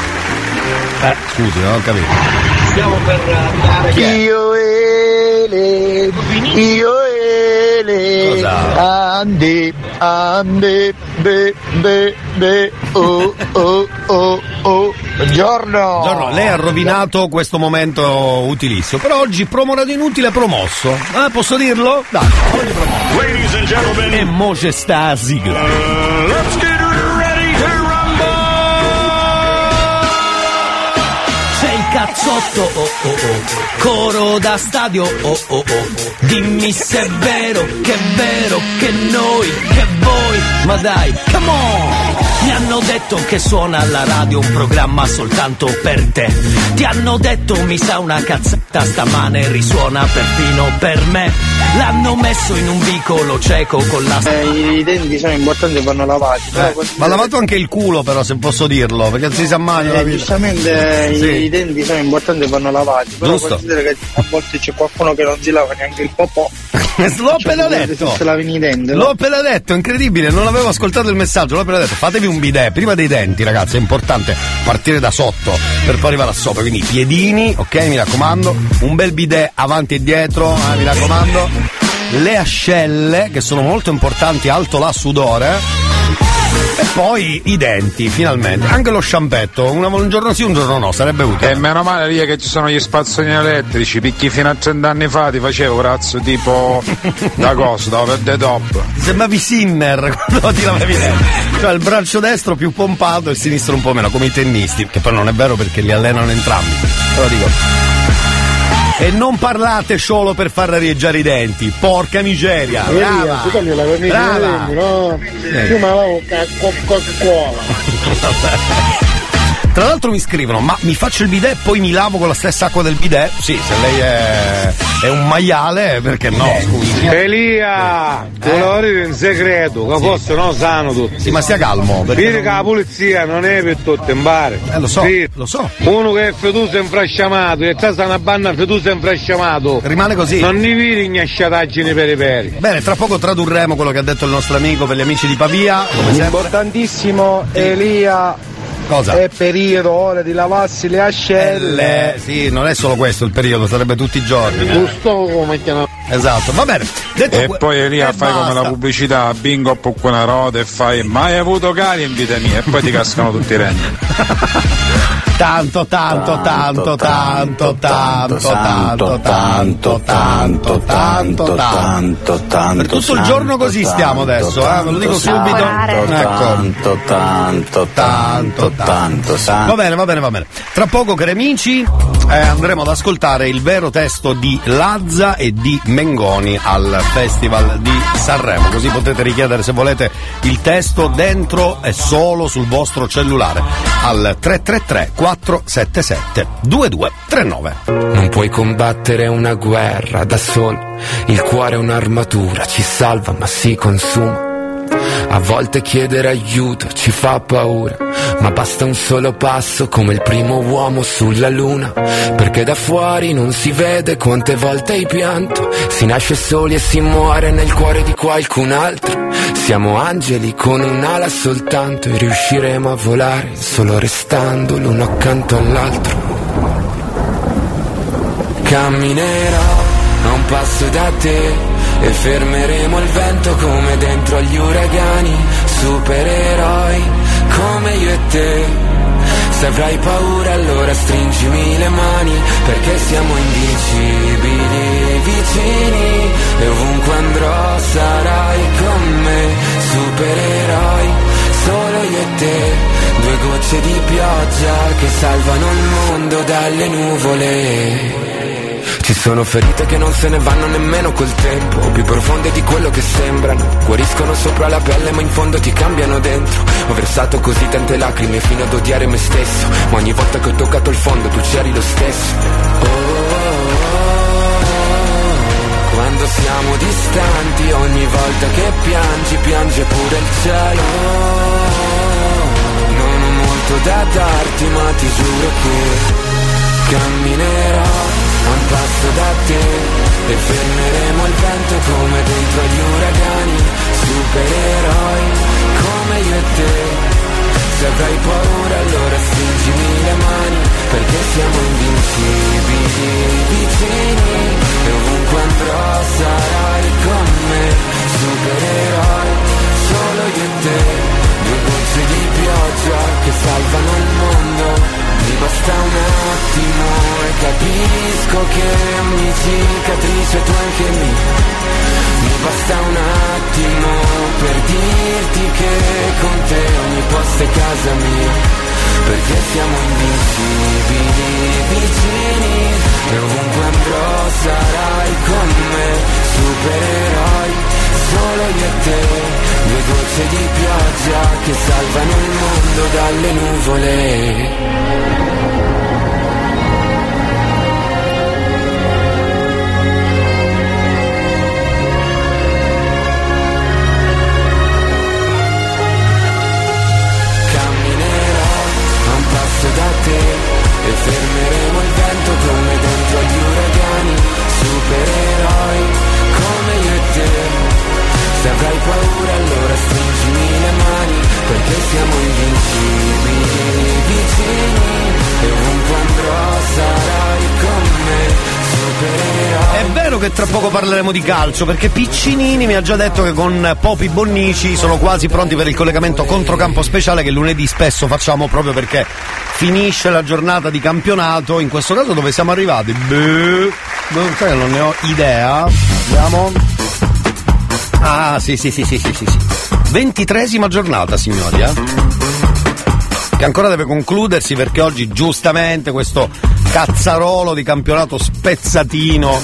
Eh, scusi, non ho capito. Stiamo per andare. Io e le, io e le, Cosa? ande, ande, be, be, be, oh, oh, oh, oh. Buongiorno. Buongiorno, lei ha rovinato questo momento utilissimo, però oggi promo radio inutile promosso. Eh, posso dirlo? Dai, oggi promosso. Ladies and gentlemen, E mo c'è sta la sigla. Cazzotto, oh oh oh, coro da stadio, oh oh oh. Dimmi se è vero, che è vero, che noi, che voi, ma dai, come on! Ti hanno detto che suona alla radio un programma soltanto per te. Ti hanno detto mi sa una cazzata stamane risuona perfino per me. L'hanno messo in un vicolo cieco con la Eh, I denti sono importanti vanno lavati. Eh, va lavato anche il culo però se posso dirlo, perché non si sa mai Eh, giustamente eh, Sì. i denti sono importanti e vanno lavati, però Giusto. considera che a volte c'è qualcuno che non si lava neanche il popò. L'ho appena Cioè, detto. L'ho appena detto, incredibile, non avevo ascoltato il messaggio, l'ho appena detto. Fatevi un bidet prima dei denti, ragazzi, è importante partire da sotto per poi arrivare a sopra. Quindi piedini, ok, mi raccomando, un bel bidet avanti e dietro, eh, mi raccomando. Le ascelle, che sono molto importanti, alto là sudore. E poi i denti, finalmente. Anche lo sciampetto, una- un giorno sì, un giorno no, sarebbe utile. E meno male Lia che ci sono gli spazzoni elettrici, picchi fino a 30 anni fa ti facevo cazzo tipo da cosa, da per the top. Sembravi Sinner quando ti lavavi i denti. Cioè il braccio destro più pompato e il sinistro un po' meno, come i tennisti, che poi non è vero perché li allenano entrambi. Però dico. E non parlate solo per far arieggiare i denti, porca miseria! Brava! tu togli la vernice Brava! Tra l'altro mi scrivono, ma mi faccio il bidet e poi mi lavo con la stessa acqua del bidet? Sì, se lei è, è un maiale, perché no, scusi. Elia, tu lavori in segreto, che forse non sanno tutti. Sì, ma stia calmo. perché Vedi che la polizia non è per tutti in bar. Eh, lo so, Sì. lo so. Uno che è fetuso infrasciamato, e sta una banna fetuso infrasciamato. Rimane così. Non ne vedi gnasciataggini per i peri. Bene, tra poco tradurremo quello che ha detto il nostro amico per gli amici di Pavia. Come sempre. Importantissimo, Elia. Cosa? È periodo ora di lavarsi le ascelle. Eh, sì, non è solo questo il periodo, sarebbe tutti i giorni. eh. Gusto come chiamano. Esatto, va bene. Detto E que- poi Elia e fai come basta. la pubblicità, bingo o una rota e fai mai avuto cari in vita mia e poi ti cascano tutti i regni. Tanto, tanto, tanto, tanto, tanto, tanto, tanto, tanto, tanto, tanto, tanto. Per tutto il giorno così stiamo adesso, eh, ve lo dico subito. Ecco. Tanto, tanto, tanto, tanto, Va bene, va bene, va bene. Tra poco, cari amici, eh, andremo ad ascoltare il vero testo di Lazza e di Mengoni al Festival di Sanremo. Così potete richiedere se volete il testo dentro e solo sul vostro cellulare al 333 477 2239. Non puoi combattere una guerra da solo, il cuore è un'armatura, ci salva ma si consuma. A volte chiedere aiuto ci fa paura, ma basta un solo passo come il primo uomo sulla luna, perché da fuori non si vede quante volte hai pianto, si nasce soli e si muore nel cuore di qualcun altro. Siamo angeli con un'ala soltanto e riusciremo a volare solo restando l'uno accanto all'altro. Camminerò a un passo da te e fermeremo il vento come dentro agli uragani, supereroi come io e te. Se avrai paura allora stringimi le mani perché siamo invincibili vicini e ovunque andrò sarai gocce di pioggia che salvano il mondo dalle nuvole. Ci sono ferite che non se ne vanno nemmeno col tempo, più profonde di quello che sembrano. Guariscono sopra la pelle ma in fondo ti cambiano dentro. Ho versato così tante lacrime fino ad odiare me stesso, ma ogni volta che ho toccato il fondo tu c'eri lo stesso. Oh, oh, oh. Quando siamo distanti, ogni volta che piangi, piange pure il cielo. Molto da darti, ma ti giuro che camminerò a un passo da te e fermeremo il vento come dentro agli uragani, supereroi come io e te. Se avrai paura allora stringimi le mani perché siamo invincibili vicini e ovunque andrò sarai con me, supereroi solo io e te. Due gocce di pioggia che salvano il mondo. Mi basta un attimo e capisco che ogni cicatrice tu anche mi Mi basta un attimo per dirti che con te ogni posto è casa mia Perché siamo invincibili vicini E ovunque andrò sarai con me. Supereroi solo io e te Due gocce di pioggia che salvano il mondo dalle nuvole e fermeremo il vento come dentro agli uragani, supereroi come io e te. Se avrai paura allora stringimi le mani perché siamo invincibili vicini e ovunque andrò sarai con me. È vero che tra poco parleremo di calcio perché Piccinini mi ha già detto che con Popi Bonnici sono quasi pronti per il collegamento controcampo speciale che lunedì spesso facciamo proprio perché finisce la giornata di campionato. In questo caso dove siamo arrivati? Beh, non, ne ho idea. Vediamo. Ah, sì, sì, sì, sì, sì. sì. Ventitresima giornata, signori, eh? Che ancora deve concludersi perché oggi giustamente questo cazzarolo di campionato spezzatino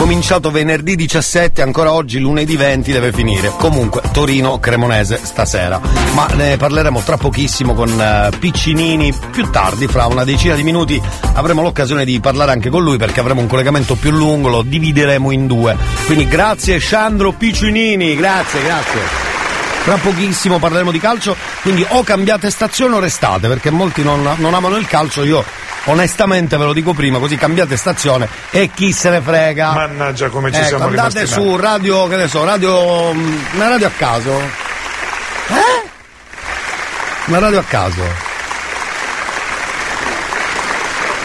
cominciato venerdì 17, ancora oggi lunedì 20 deve finire. Comunque, Torino Cremonese stasera. Ma ne parleremo tra pochissimo con eh, Piccinini più tardi, fra una decina di minuti avremo l'occasione di parlare anche con lui perché avremo un collegamento più lungo, lo divideremo in due. Quindi grazie Sandro Piccinini, grazie, grazie. Tra pochissimo parleremo di calcio, quindi o cambiate stazione o restate, perché molti non, non amano il calcio, io onestamente ve lo dico prima, così cambiate stazione e chi se ne frega. Mannaggia come ci Ecco, siamo andate rimasti su radio, che ne so, radio. mm, una radio a caso. Eh? Una radio a caso.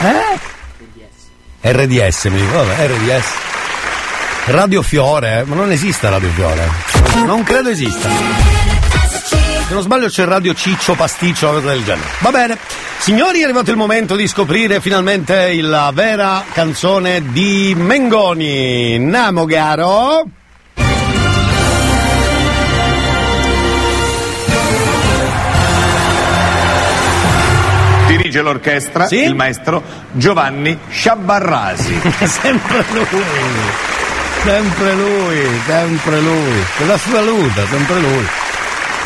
Eh? RDS mi dico, vabbè, RDS. Radio Fiore, eh? ma non esiste Radio Fiore. Non credo esista. Se non sbaglio c'è Radio Ciccio Pasticcio, una cosa del genere. Va bene. Signori, è arrivato il momento di scoprire finalmente la vera canzone di Mengoni. Namogaro. Dirige l'orchestra il maestro Giovanni Sciabarrasi. sempre lui. Sempre lui, sempre lui. Con la sua luta, sempre lui.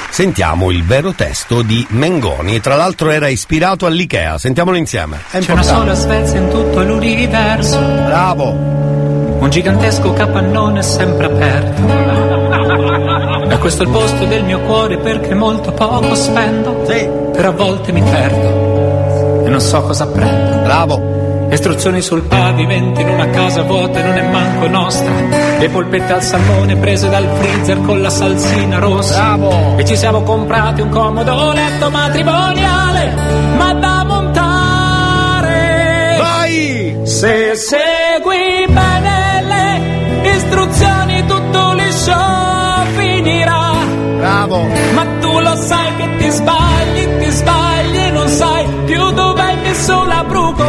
Sentiamo il vero testo di Mengoni, tra l'altro era ispirato all'Ikea. Sentiamolo insieme. È C'è una sola Svezia in tutto l'universo. Bravo. Un gigantesco capannone sempre aperto. E questo è il posto del mio cuore perché molto poco spendo. Però a volte mi perdo. E non so cosa prendo. Bravo. Istruzioni sul pavimento in una casa vuota e non è manco nostra. Le polpette al salmone prese dal freezer con la salsina rossa. Bravo. E ci siamo comprati un comodo letto matrimoniale. Ma da montare. Vai! Se segui bene le istruzioni tutto liscio finirà. Bravo. Ma tu lo sai che ti sbagli, ti sbagli e non sai più dove hai messo la brucola.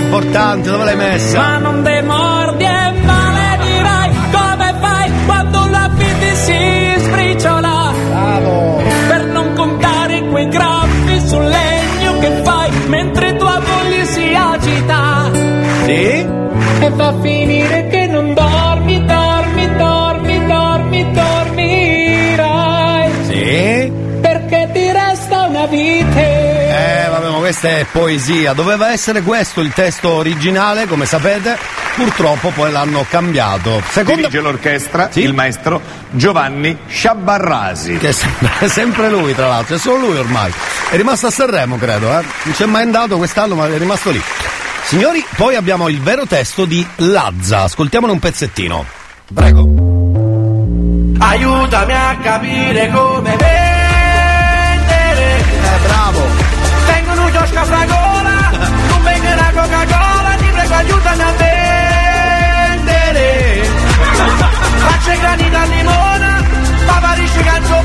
Importante, dove l'hai messa? Ma non demordi e maledirai come fai quando la vita si sbriciola. Bravo. Per non contare quei graffi sul legno che fai mentre tua moglie si agita. Sì? E fa finire che questa è poesia. Doveva essere questo il testo originale, come sapete. Purtroppo poi l'hanno cambiato. Secondo... Dirige l'orchestra il maestro Giovanni Sciabarrasi. Che è sempre, è sempre lui, tra l'altro, è solo lui ormai. È rimasto a Sanremo, credo, eh. Non c'è mai andato quest'anno, ma è rimasto lì. Signori, poi abbiamo il vero testo di Lazza. Ascoltiamone un pezzettino. Prego. Aiutami a capire come vendere. Tengo un chiosco a fragola, non venga una Coca-Cola, ti prego aiutami a vendere. Faccio i grani da limone, paparisce calcio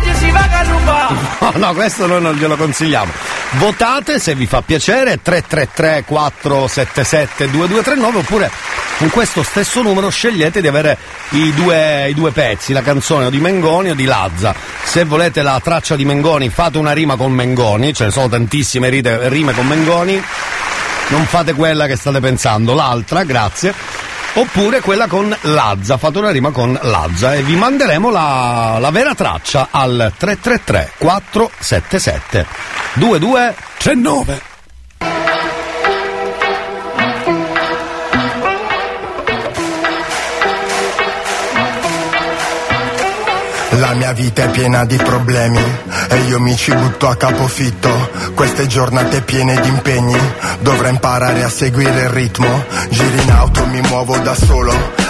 meglio si va a rubare. No, no, questo noi non glielo consigliamo. Votate se vi fa piacere 333 477 2239 oppure con questo stesso numero scegliete di avere i due, i due pezzi, la canzone o di Mengoni o di Lazza. Se volete la traccia di Mengoni fate una rima con Mengoni, ce ne sono tantissime rime con Mengoni. Non fate quella che state pensando, l'altra, grazie. Oppure quella con Lazza, fate una rima con Lazza e vi manderemo la, la vera traccia al 333 477 2239. La mia vita è piena di problemi e io mi ci butto a capofitto. Queste giornate piene di impegni, dovrei imparare a seguire il ritmo. Giri in auto, mi muovo da solo,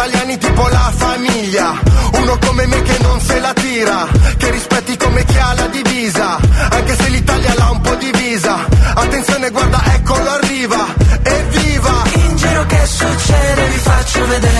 italiani tipo la famiglia, uno come me che non se la tira, che rispetti come chi ha la divisa, anche se l'Italia l'ha un po' divisa, attenzione guarda eccolo arriva, evviva! In giro che succede vi faccio vedere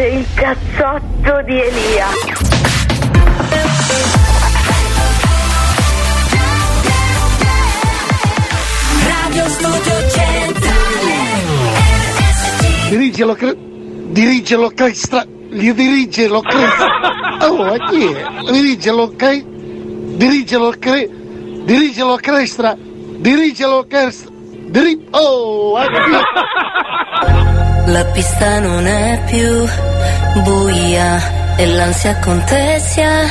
Piace il cazzotto di Elia. Radio Studio Centrale Dirige l'orchestra. Dirige l'orchestra. Gli dirige l'orchestra. Oh, chi è? Dirige l'orchestra. Dirige l'orchestra. Dirige l'orchestra. Dirige l'orchestra. Diri- oh, chi è? La pista non è più buia e l'ansia contessa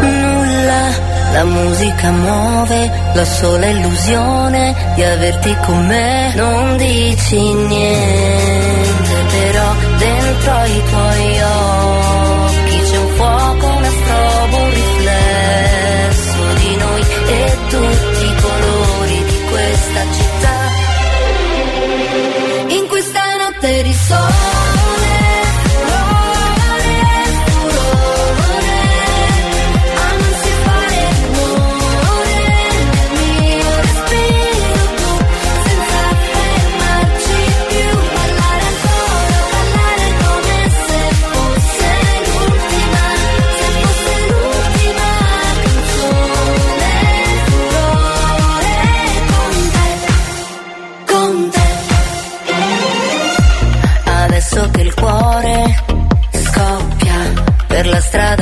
nulla. La musica muove la sola illusione di averti con me. Non dici niente, però dentro i tuoi occhi questa notte di per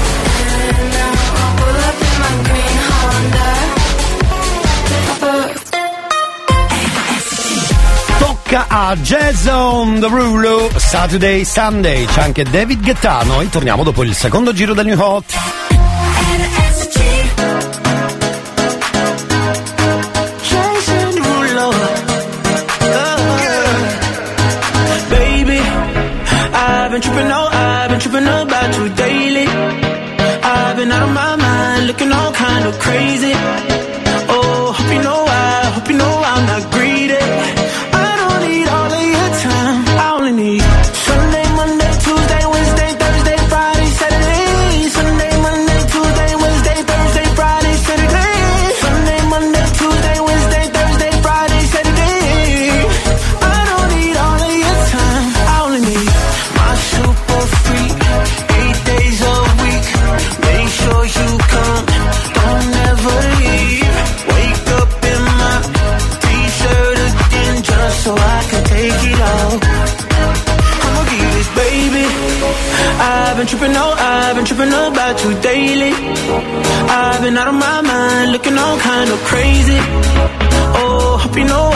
Tocca a Jason Derulo Saturday Sunday. C'è anche David Guetta. Noi torniamo dopo il secondo giro del New Hot. Baby, I've been tripping, oh, I've been tripping about tripping, oh, I've been tripping about you daily. I've been out of my mind, looking all kind of crazy. Oh, hope you know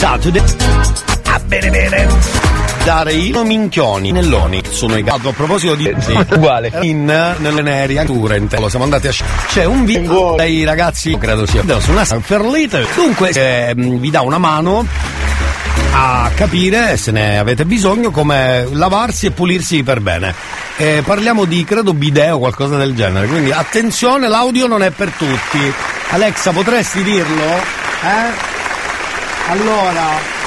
Saturday. Today. Ah, bene bene. Dare i minchioni nelloni sono i gatto a proposito di uguale in nelle neri Turent lo siamo andati a c'è un video dei ragazzi credo sia su una Ferlite dunque eh, vi dà una mano a capire se ne avete bisogno come lavarsi e pulirsi per bene Eh, parliamo di credo bidet o qualcosa del genere quindi attenzione l'audio non è per tutti Alexa potresti dirlo? Eh? Allora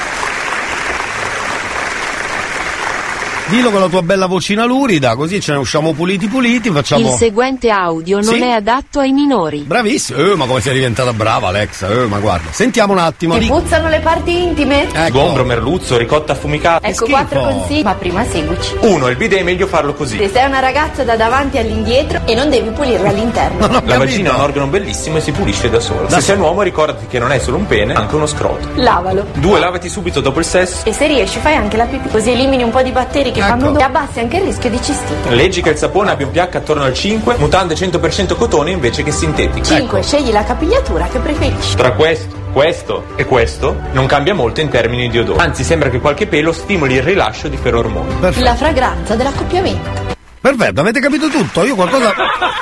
Dillo con la tua bella vocina lurida, così ce ne usciamo puliti puliti, facciamo. Il seguente audio non Sì? è adatto ai minori. Bravissimo, eh, ma come sei diventata brava Alexa, eh, ma guarda. Sentiamo un attimo. Ti puzzano le parti intime? Ecco. Gombro, merluzzo, ricotta affumicata. Ecco quattro consigli, ma prima seguici. Uno, il bidet è meglio farlo così. Se sei una ragazza da davanti all'indietro e non devi pulirla all'interno. La vagina è un organo bellissimo e si pulisce da sola. Se sei un uomo ricordati che non è solo un pene, anche uno scroto. Lavalo. Due, lavati subito dopo il sesso. E se riesci fai anche la pipì, così elimini un po' di batteri che odore e abbassi anche il rischio di cistite. Leggi che il sapone abbia un pH attorno al 5, mutande 100% cotone invece che sintetico. 5. Scegli la capigliatura che preferisci. Tra questo, questo e questo non cambia molto in termini di odore. Anzi, sembra che qualche pelo stimoli il rilascio di ferormoni. La fragranza dell'accoppiamento. Perfetto, avete capito tutto? Io qualcosa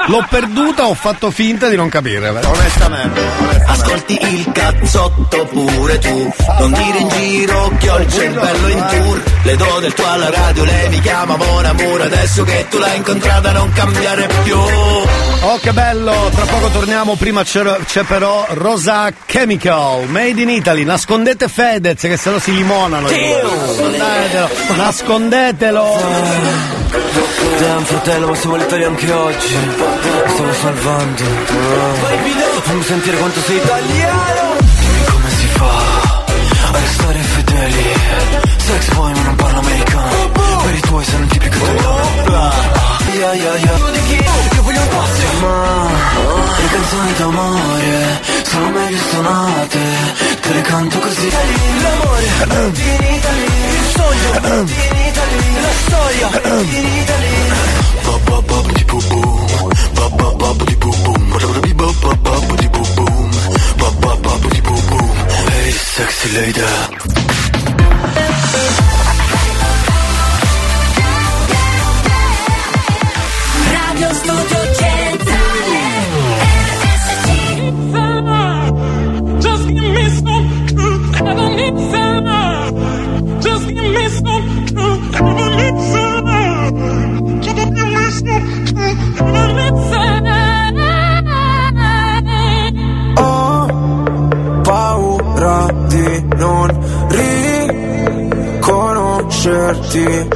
l'ho perduta, ho fatto finta di non capire, onestamente. Ascolti il cazzotto pure tu. Non dire in giro che ho il cervello in tour. Le do del tuo alla radio, lei mi chiama Mon Amour. Adesso che tu l'hai incontrata non cambiare più. Oh che bello, tra poco torniamo, prima c'è, c'è però Rosa Chemical, Made in Italy, nascondete Fedez che se no si limonano. Nascondetelo, nascondetelo. Damn fratello ma siamo all'Italia anche oggi. Mi stavo salvando. Fammi sentire quanto sei italiano. Dimmi come si fa a restare fedeli? Sex boy ma non parlo americano. Per i tuoi sono il tipico italiano. Ah, yeah, yeah, yeah. Canzoni d'amore Sono meglio suonate Te le canto così L'amore. In Italy Il sogno in Italy La storia in Italy Ba ba ba di bu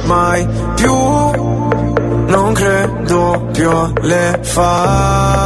mai più. Non credo più alle favole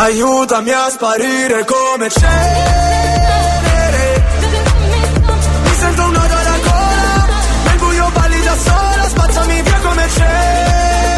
Aiutami a sparire come cenere Mi sento un nodo alla gola Nel buio balli da sola Spazzami via come cenere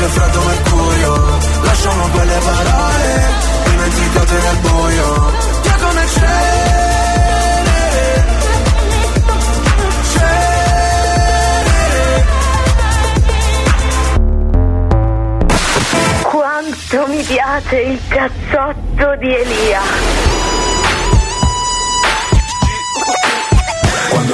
Invece freddo mercurio Lasciamo quelle parole Dimenticate nel buio Via come cenere Cenere Quanto mi piace il cazzotto di Elia.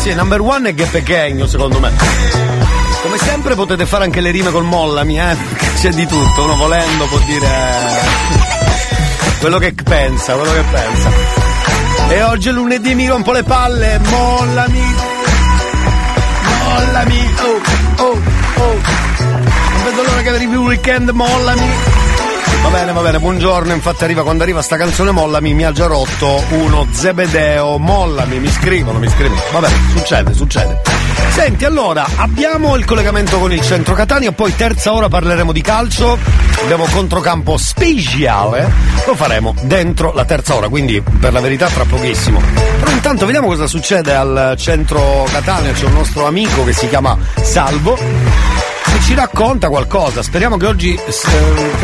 Sì, number one è che pechegno, secondo me. Come sempre potete fare anche le rime col mollami, eh? C'è di tutto, uno volendo può dire quello che pensa, quello che pensa. E oggi è lunedì mi rompo le palle, mollami. Mollami. Oh, oh, oh. Non vedo l'ora che arrivi il weekend, mollami. Va bene, va bene, buongiorno. Infatti arriva quando arriva sta canzone Mollami, mi ha già rotto uno Zebedeo. Mollami, mi scrivono, mi scrivono. Vabbè, succede, succede. Senti, allora, abbiamo il collegamento con il centro Catania, poi terza ora parleremo di calcio. Abbiamo controcampo speciale. Lo faremo dentro la terza ora, quindi per la verità tra pochissimo. Però intanto vediamo cosa succede al centro Catania. C'è un nostro amico che si chiama Salvo e ci racconta qualcosa. Speriamo che oggi eh,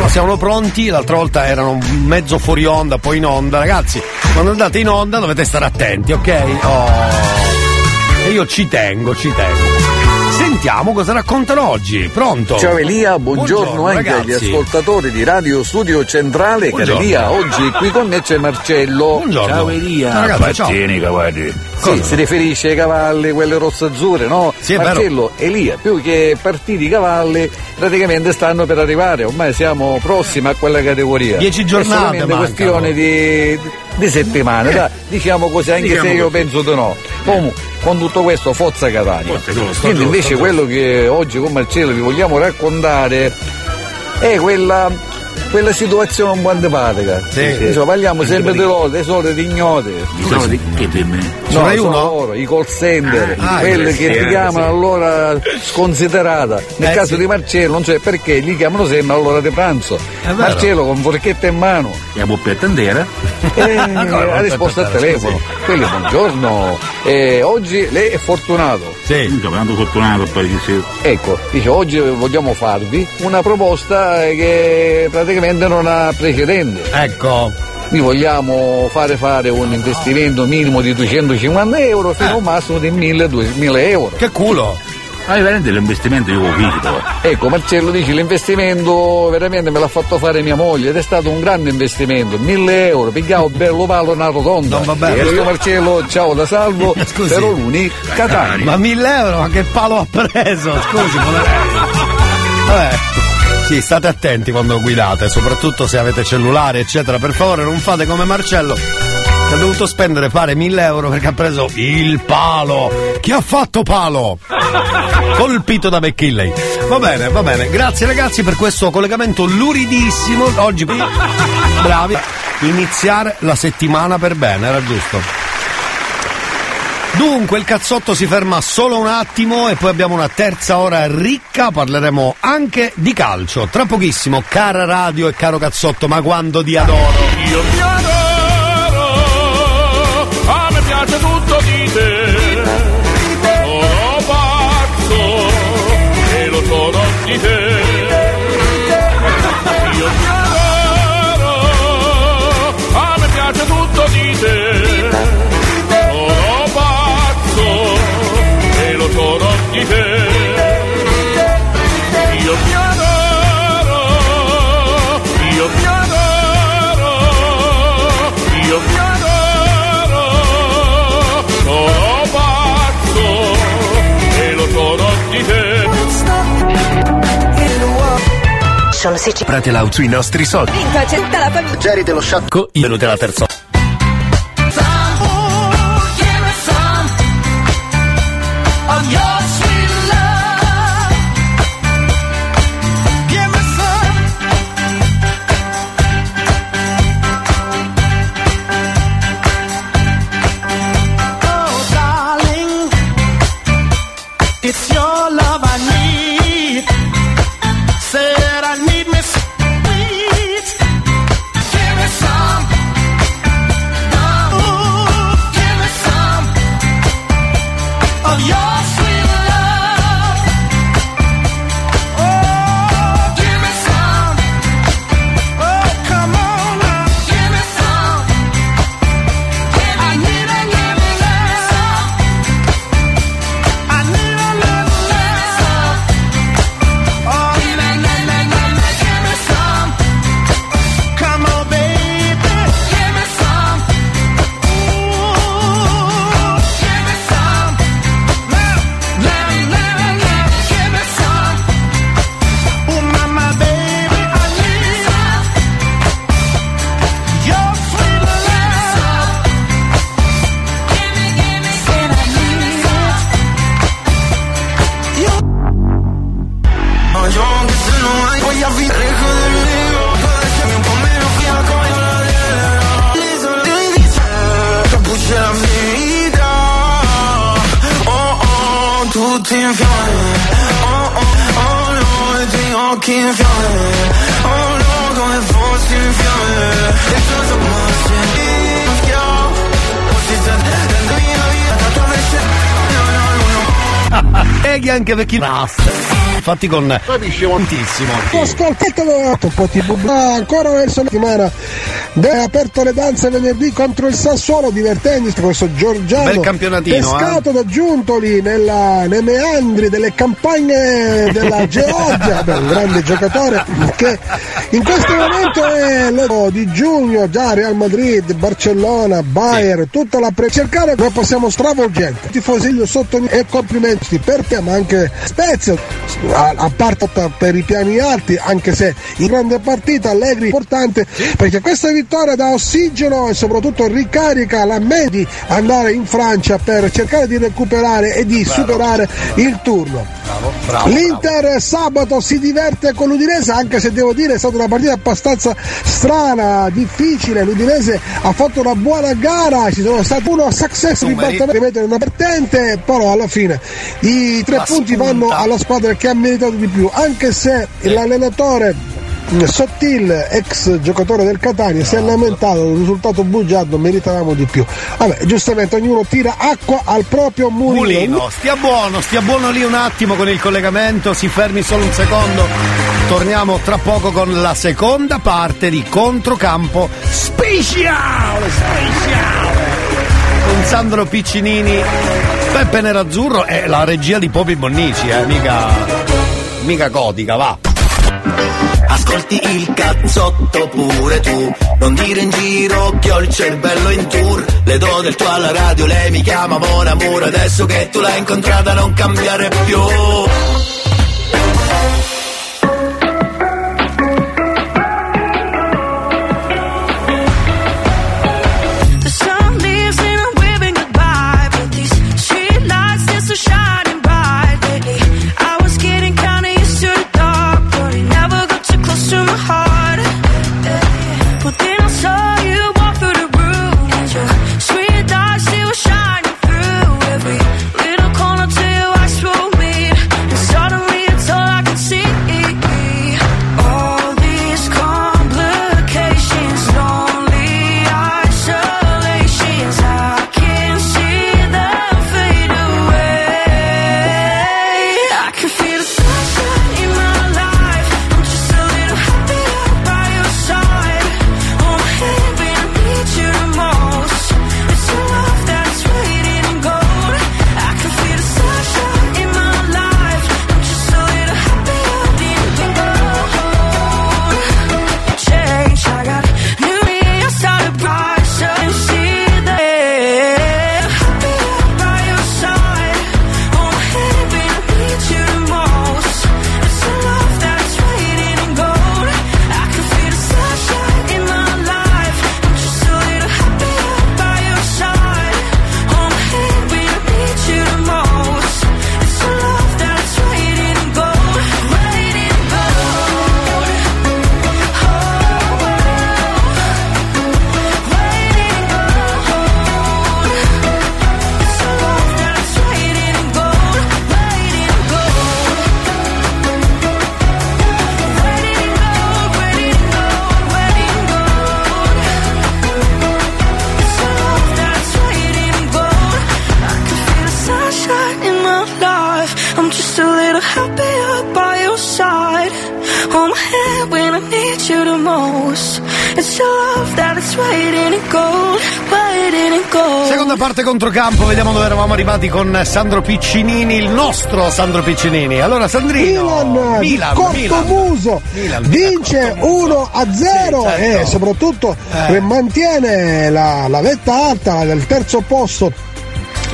siamo pronti. L'altra volta erano mezzo fuori onda, poi in onda. Ragazzi, quando andate in onda dovete stare attenti, ok? Oh. E io ci tengo, ci tengo. Sentiamo cosa raccontano oggi. Pronto? Ciao Elia, buongiorno, anche agli ragazzi. ascoltatori di Radio Studio Centrale. Buongiorno. Elia, oggi qui con me c'è Marcello. Buongiorno. Ciao Elia. Ciao, ragazzi, ciao. Cavalli. Sì, si riferisce ai cavalli, quelle rossazzurre, no? Sì, è vero. Marcello, Elia, più che partiti cavalli, praticamente stanno per arrivare. Ormai siamo prossimi a quella categoria. Dieci giornate È solamente mancano. questione di, di settimane, dai, diciamo così, anche Diciamo se io così. penso di no. Comunque, con tutto questo, Forza Catania. Quindi invece quello che oggi con Marcello vi vogliamo raccontare è quella, quella situazione un po' antipatica. Sì. Insomma, parliamo sempre di loro, dei soliti ignoti. soliti che per me? No, Sono loro, i call center, Ah, quelli i che ti chiamano sì. all'ora sconsiderata. Nel Eh, caso sì. di Marcello non c'è perché li chiamano sempre all'ora di pranzo. Marcello con forchetta in mano. E la poppetta intera? E Come ha risposto al telefono. Quelli buongiorno. E oggi lei è fortunato. Sì. Tanto fortunato poi dice. Ecco, dice oggi vogliamo farvi una proposta che praticamente non ha precedenti. Ecco. Vi vogliamo fare fare un investimento minimo di 250 euro fino a un massimo di 1000, 2000 euro. Che culo! Ah, veramente l'investimento io ho vinto. Ecco, Marcello dice l'investimento veramente me l'ha fatto fare mia moglie ed è stato un grande investimento, 1000 euro, pigliavo bello palo una rotonda. Non va bene. E io Marcello, ciao da salvo, Scusi. però l'uni Catania. Ma 1000 euro, ma che palo ha preso? Scusi. Vabbè. Sì, state attenti quando guidate, soprattutto se avete cellulare, eccetera. Per favore, non fate come Marcello, che ha dovuto spendere, pare, 1000 euro perché ha preso il palo. Chi ha fatto palo? Colpito da McKinley. Va bene, va bene. Grazie ragazzi per questo collegamento luridissimo. Oggi, bravi, iniziare la settimana per bene, era giusto. Dunque il cazzotto si ferma solo un attimo e poi abbiamo una terza ora ricca, parleremo anche di calcio. Tra pochissimo, cara radio e caro cazzotto, ma quando ti adoro. Io ti adoro, a me piace tutto di te. Sono pazzo e lo sono di te. PlayStation se ci... Pratela sui nostri soldi. C'è tutta la famiglia. Geri dello sciacco, io venuta la terza. Anche per chi basta. Infatti con tantissimo. Ascoltate un po' tipo ah, ancora verso la settimana è aperto le danze venerdì contro il Sassuolo divertenti questo Giorgiano Bel campionatino, pescato da Giuntoli nella- nei meandri delle campagne della Georgia. Beh, un grande giocatore che in questo momento è lo di giugno già Real Madrid, Barcellona, Bayern tutta la pre cercare noi possiamo stravolgente. Tifosillo sotto e complimenti per te ma anche Spezia a, a parte per i piani alti anche se in grande partita Allegri importante perché questa vittoria dà ossigeno e soprattutto ricarica la me di andare in Francia per cercare di recuperare e di superare il turno. Bravo, L'Inter sabato si diverte con l'Udinese anche se devo dire è stata una partita abbastanza strana, difficile, l'Udinese ha fatto una buona gara, ci sono stati uno success ribaltamento mettere una vertente, però alla fine i tre La punti spunta. vanno alla squadra che ha meritato di più, anche se l'allenatore mh, Sottil, ex giocatore del Catania, si è lamentato del risultato bugiardo, meritavamo di più. Vabbè, giustamente ognuno tira acqua al proprio mulino. Mulino, stia buono, stia buono lì un attimo con il collegamento, si fermi solo un secondo. Torniamo tra poco con la seconda parte di Controcampo Speciale, speciale. Con Sandro Piccinini, Peppe Nerazzurro e la regia di Popi Bonnici, eh, mica, mica codica, va. Ascolti il cazzotto pure tu. Non dire in giro che ho il cervello in tour. Le do del tuo alla radio, lei mi chiama Mon Amour. Adesso che tu l'hai incontrata non cambiare più controcampo, vediamo dove eravamo arrivati con Sandro Piccinini, il nostro Sandro Piccinini. Allora Sandrino, Milan, Milan, Cortomuso Milan, vince 1 a 0 Sì, certo. e soprattutto Eh. eh, mantiene la, la vetta alta del terzo posto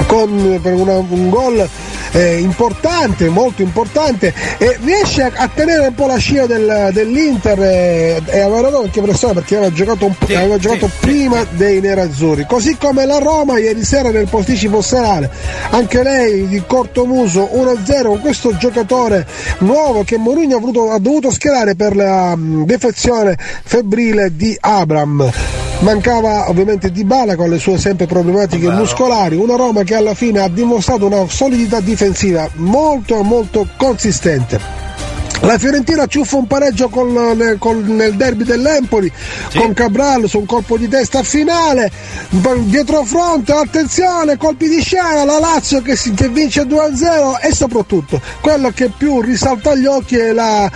con per una- un gol eh, importante, molto importante e riesce a, a tenere un po' la scia del- dell'Inter eh, e aveva anche persona perché aveva giocato, un po'- aveva giocato prima dei nerazzurri. Così come la Roma ieri sera nel posticipo serale anche lei di corto muso 1-0 con questo giocatore nuovo che Mourinho ha, voluto- ha dovuto schierare per la mm, defezione febbrile di Abram. Mancava ovviamente Dybala con le sue sempre problematiche muscolari, una Roma che alla fine ha dimostrato una solidità difensiva molto molto consistente. La Fiorentina ciuffa un pareggio col- nel, col- nel derby dell'Empoli con Cabral su un colpo di testa finale, dietro fronte, attenzione, colpi di scena, la Lazio che, si- che vince 2-0 e soprattutto quello che più risalta agli occhi è la,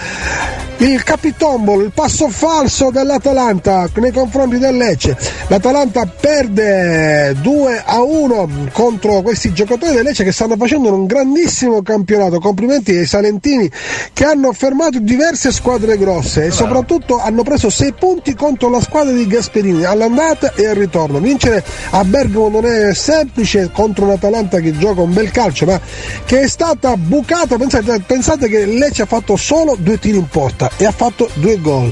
il capitombolo, il passo falso dell'Atalanta nei confronti del Lecce. L'Atalanta perde 2 a 1 contro questi giocatori del Lecce che stanno facendo un grandissimo campionato. Complimenti ai Salentini che hanno fermato diverse squadre grosse e soprattutto hanno preso 6 punti contro la squadra di Gasperini all'andata e al ritorno. Vincere a Bergamo non è semplice contro un'Atalanta che gioca un bel calcio, ma che è stata bucata. Pensate, pensate che Lecce ha fatto solo due tiri in porta e ha fatto due gol.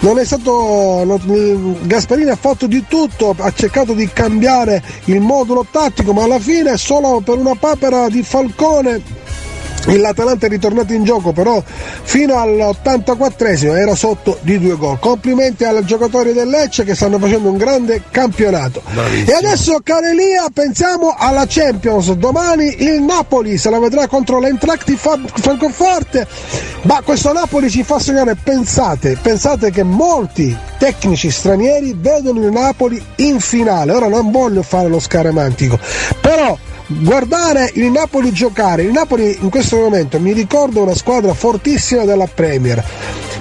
Non è stato. non- Gasperini ha fatto di tutto, ha cercato di cambiare il modulo tattico, ma alla fine solo per una papera di Falcone L'Atalanta è ritornato in gioco però fino all'84esimo era sotto di due gol. Complimenti ai giocatori del Lecce che stanno facendo un grande campionato. E adesso Carelia pensiamo alla Champions. Domani il Napoli se la vedrà contro Fa- Francoforte. Ma questo Napoli ci fa sognare, pensate, pensate che molti tecnici stranieri vedono il Napoli in finale. Ora non voglio fare lo scaramantico, però guardare il Napoli giocare, il Napoli in questo momento mi ricorda una squadra fortissima della Premier.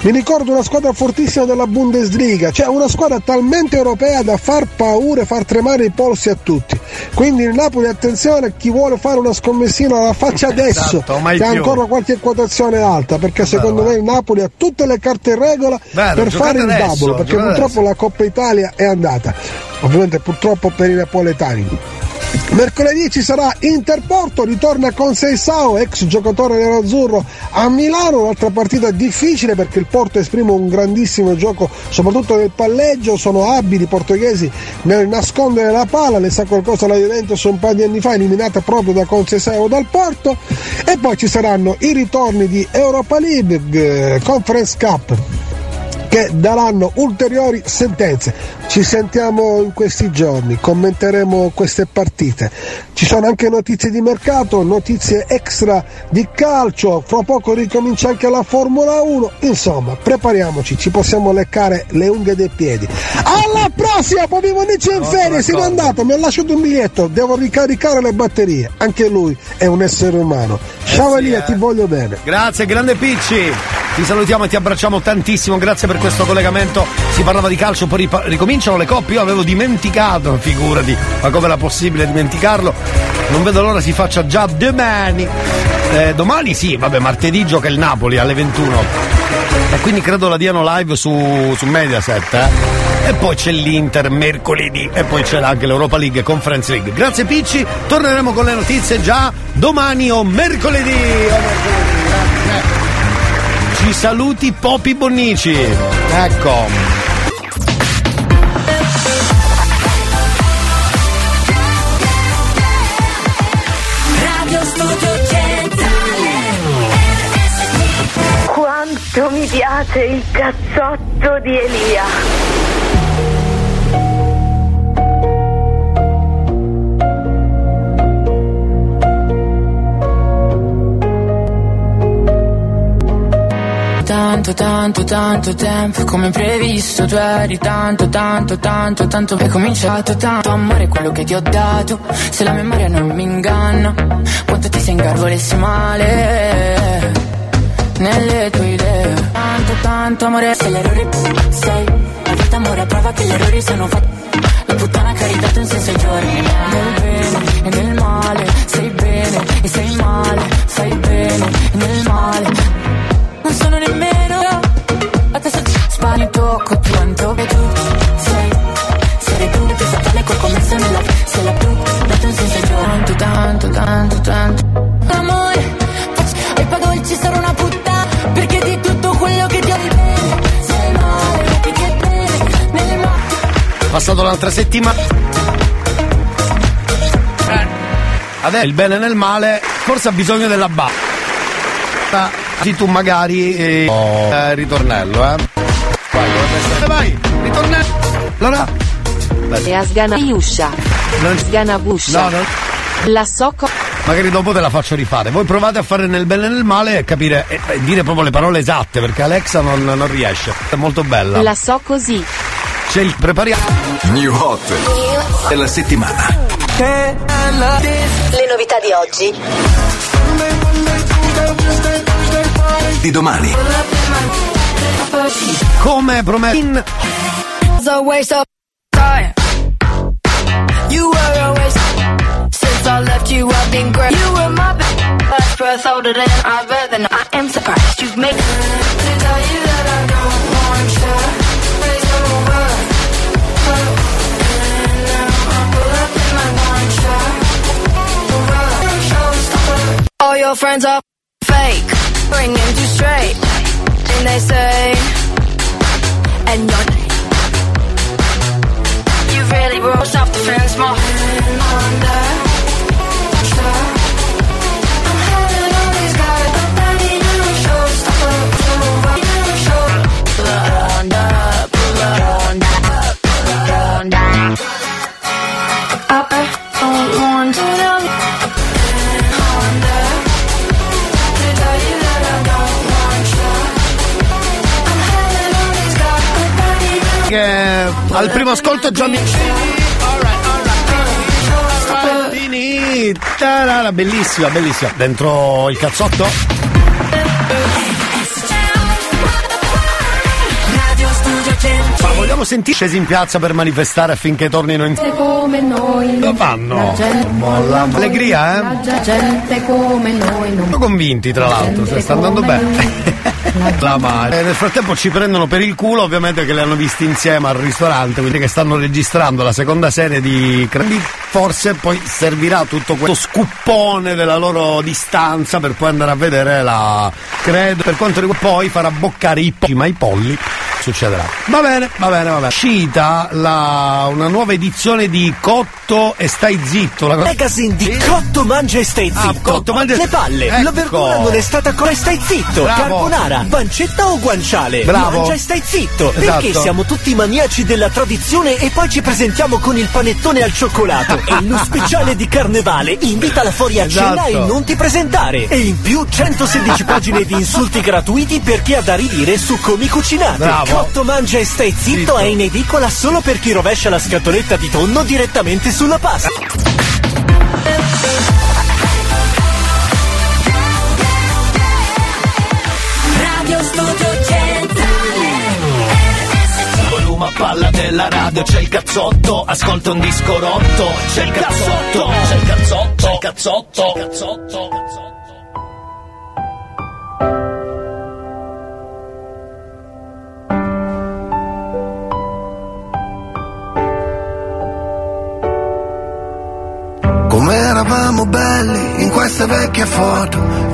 Mi ricordo una squadra fortissima della Bundesliga, cioè una squadra talmente europea da far paura e far tremare i polsi a tutti. Quindi il Napoli, attenzione, chi vuole fare una scommessina la faccia adesso, Esatto, che ha ancora qualche quotazione alta, perché secondo me il Napoli ha tutte le carte in regola Vero, per fare il adesso, double, perché purtroppo la Coppa Italia è andata. Ovviamente purtroppo per i napoletani. Mercoledì ci sarà Interporto, ritorna con Seisao, ex giocatore nerazzurro a Milano, un'altra partita difficile perché il Porto esprime un grandissimo gioco, soprattutto nel palleggio, sono abili i portoghesi nel nascondere la palla, ne sa qualcosa la Juventus un paio di anni fa, eliminata proprio da Concesao dal Porto, e poi ci saranno i ritorni di Europa League, eh, Conference Cup che daranno ulteriori sentenze. Ci sentiamo in questi giorni, commenteremo queste partite. Ci sono anche notizie di mercato, notizie extra di calcio, fra poco ricomincia anche la Formula 1, insomma, prepariamoci, ci possiamo leccare le unghie dei piedi. Alla prossima, Bobby Monici in ferie, se n'è andato, mi ha lasciato un biglietto, devo ricaricare le batterie, anche lui è un essere umano. Ciao Elia, ti voglio bene. Grazie, grande Picci. Ti salutiamo e ti abbracciamo tantissimo, grazie per questo collegamento. Si parlava di calcio, poi ricominciano le coppie. Io avevo dimenticato, figurati, ma come era possibile dimenticarlo? Non vedo l'ora si faccia già domani. Eh, domani sì, vabbè, martedì gioca il Napoli alle 21. E quindi credo la diano live su, su Mediaset. eh. E poi c'è l'Inter mercoledì e poi c'è anche l'Europa League Conference League. Grazie Picci, torneremo con le notizie già domani o mercoledì. O mercoledì. Ci saluti Popi Bonnici. Ecco. Radio Studio Centrale Quanto mi piace il cazzotto di Elia. Tanto, tanto, tanto tempo come previsto Tu eri tanto, tanto, tanto, tanto. È cominciato tanto amore quello che ti ho dato. Se la memoria non mi inganna Quanto ti sei ingarvolessi male Nelle tue idee. Tanto, tanto amore Se l'errore sei. La vita amore prova che gli errori sono fatti. La puttana che hai dato in senso ai giorni. Nel bene e nel male Sei bene e sei male Fai bene e nel male Non sono nemmeno testa sbagli tocco quanto che tu sei. Sei tu che fatale col commesso nella Sei la più dato in senso Tanto, tanto, tanto, tanto. Amore e poi dolci sarò una puttana Perché di tutto quello che ti bene Sei male, che bene Nel mare Passato l'altra settimana. Adesso il bene nel male, forse ha bisogno della basta. Così tu magari. Eh, eh, ritornello, eh. Vai, essere- vai, ritornello. Allora. E a sganaiuscia. Sganabuscia. No, no. La socco. Magari dopo te la faccio rifare. Voi provate a fare nel bene e nel male e capire e, e dire proprio le parole esatte, perché Alexa non, non riesce. È molto bella. La so così. C'è il prepariamo. New Hot della settimana. Le novità di oggi. Di domani. Come promesso. It's a waste of. You were a waste. Since I left you, I've been great. You were my best breath older than I've ever. I am surprised you've made. To tell you that I don't want you. Raise your word. And now I pull up in my one shot. All your friends are fake, bring him to straight. And they say, and your You really rose off the fence, my. I'm having all these guys, show. Up, pull up. Pull pull pull al primo ascolto già mi. Tarara, bellissima, bellissima. Dentro il cazzotto? Ma vogliamo sentire scesi in piazza per manifestare affinché tornino in. come noi. Lo fanno. Gente-. Allegria, eh? La gente come noi Sono convinti, tra l'altro, cioè, sta andando bene. La madre. Eh, nel frattempo ci prendono per il culo, ovviamente che li hanno visti insieme al ristorante, quindi che stanno registrando la seconda serie di Quindi Forse poi servirà tutto questo scuppone della loro distanza per poi andare a vedere la. Credo. Per quanto riguarda poi farà boccare i polli, ma i polli succederà. Va bene, va bene, va bene. Uscita la, una nuova edizione di Cotto e stai zitto. La Magazine di Cotto Mangia e Stai Ah, Zitto. Cotto Mangia- Le palle, Ecco. la verdura non è stata ancora Stai Zitto. Bravo. Carbonara, pancetta o guanciale. Bravo. Mangia e Stai Zitto. Esatto. Perché siamo tutti maniaci della tradizione e poi ci presentiamo con il panettone al cioccolato. e lo speciale di carnevale invita fuori a cena Esatto. e non ti presentare. E in più 116 pagine di insulti gratuiti per chi ha da ridire su come cucinate. Bravo. Cotto Mangia e Stai Zitto, Zitto. è in edicola solo per chi rovescia la scatoletta di tonno direttamente sulla pasta. Radio Studio Centrale palla della radio, c'è il cazzotto, ascolta un disco rotto, c'è il cazzotto, c'è il cazzotto, c'è il cazzotto, cazzotto, cazzotto. Eravamo belli in queste vecchie foto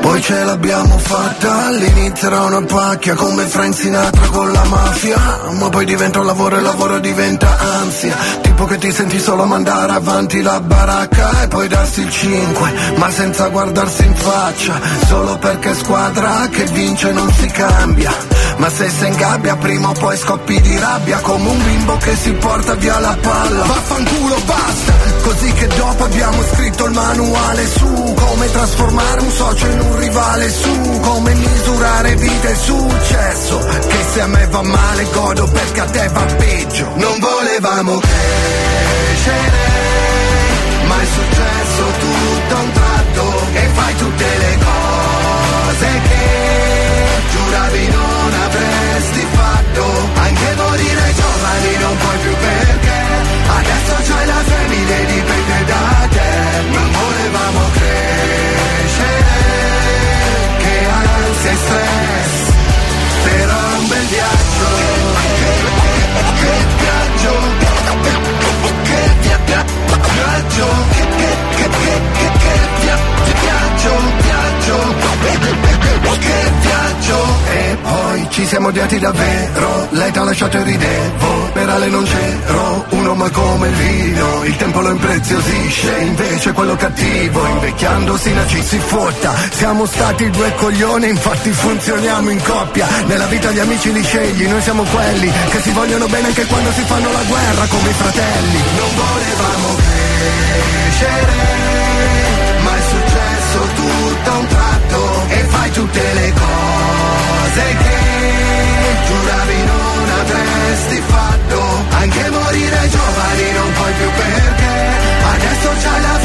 poi ce l'abbiamo fatta All'inizio era una pacchia come Frank Sinatra con la mafia. Ma poi diventa un lavoro e lavoro diventa ansia. Tipo che ti senti solo mandare avanti la baracca E poi darsi il 5 Ma senza guardarsi in faccia. Solo perché squadra che vince non si cambia. Ma se sei in gabbia prima o poi scoppi di rabbia. Come un bimbo che si porta via la palla. Vaffanculo basta. Così che dopo abbiamo scritto il manuale su Come trasformare un socio in un rivale su Come misurare vita e successo. Che se a me va male godo perché a te va peggio. Non volevamo crescere Ma è successo tutto a un tratto. E fai tutte le cose che giuravi non avresti fatto. Anche morire giovani non puoi più perché Adesso c'hai la famiglia e viaggio Che ci siamo odiati davvero Lei t'ha lasciato e ridevo. Per Ale non c'ero Uno ma come il vino. Il tempo lo impreziosisce Invece quello cattivo. Invecchiando si naci si fotta Siamo stati due coglioni Infatti funzioniamo in coppia. Nella vita gli amici li scegli Noi siamo quelli Che si vogliono bene anche quando si fanno la guerra Come i fratelli. Non volevamo crescere Ma è successo tutto a un tratto E fai tutte le cose che giuravi non avresti fatto. Anche morire giovani non puoi più perché. Adesso c'hai la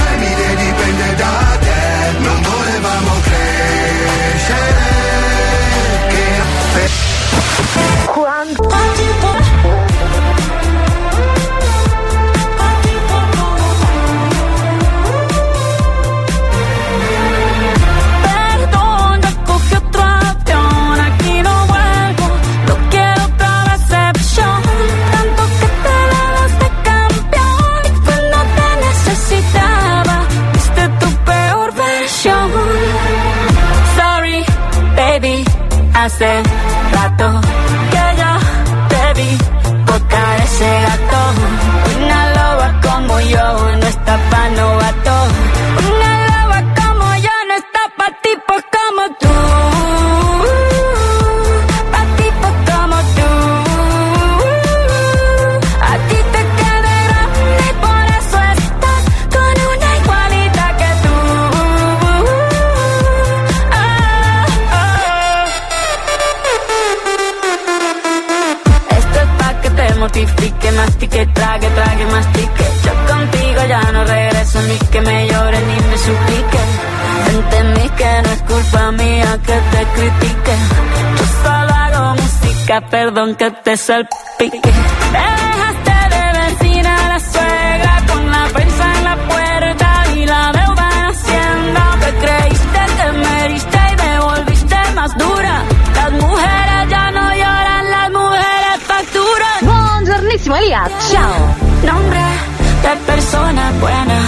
me llore ni me suplique. Entendí que no es culpa mía que te critique. Yo solo hago música, perdón que te salpique. Te dejaste de vecina a la suegra con la prensa en la puerta y la deuda en hacienda. Te creíste que me heriste y me volviste más dura. Las mujeres ya no lloran, las mujeres facturan. Buongiornissimo Elia, ciao. Nombre de persona buena,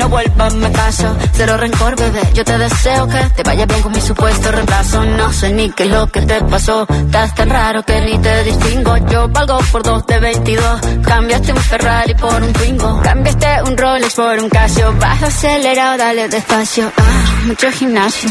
no vuelvas, me caso. Cero rencor, bebé. Yo te deseo que te vaya bien con mi supuesto reemplazo. No sé ni qué es lo que te pasó. Estás tan raro que ni te distingo. Yo valgo por dos de 22. Cambiaste un Ferrari por un Twingo. Cambiaste un Rolex por un Casio. Vas acelerado, dale despacio. Ah, mucho gimnasio.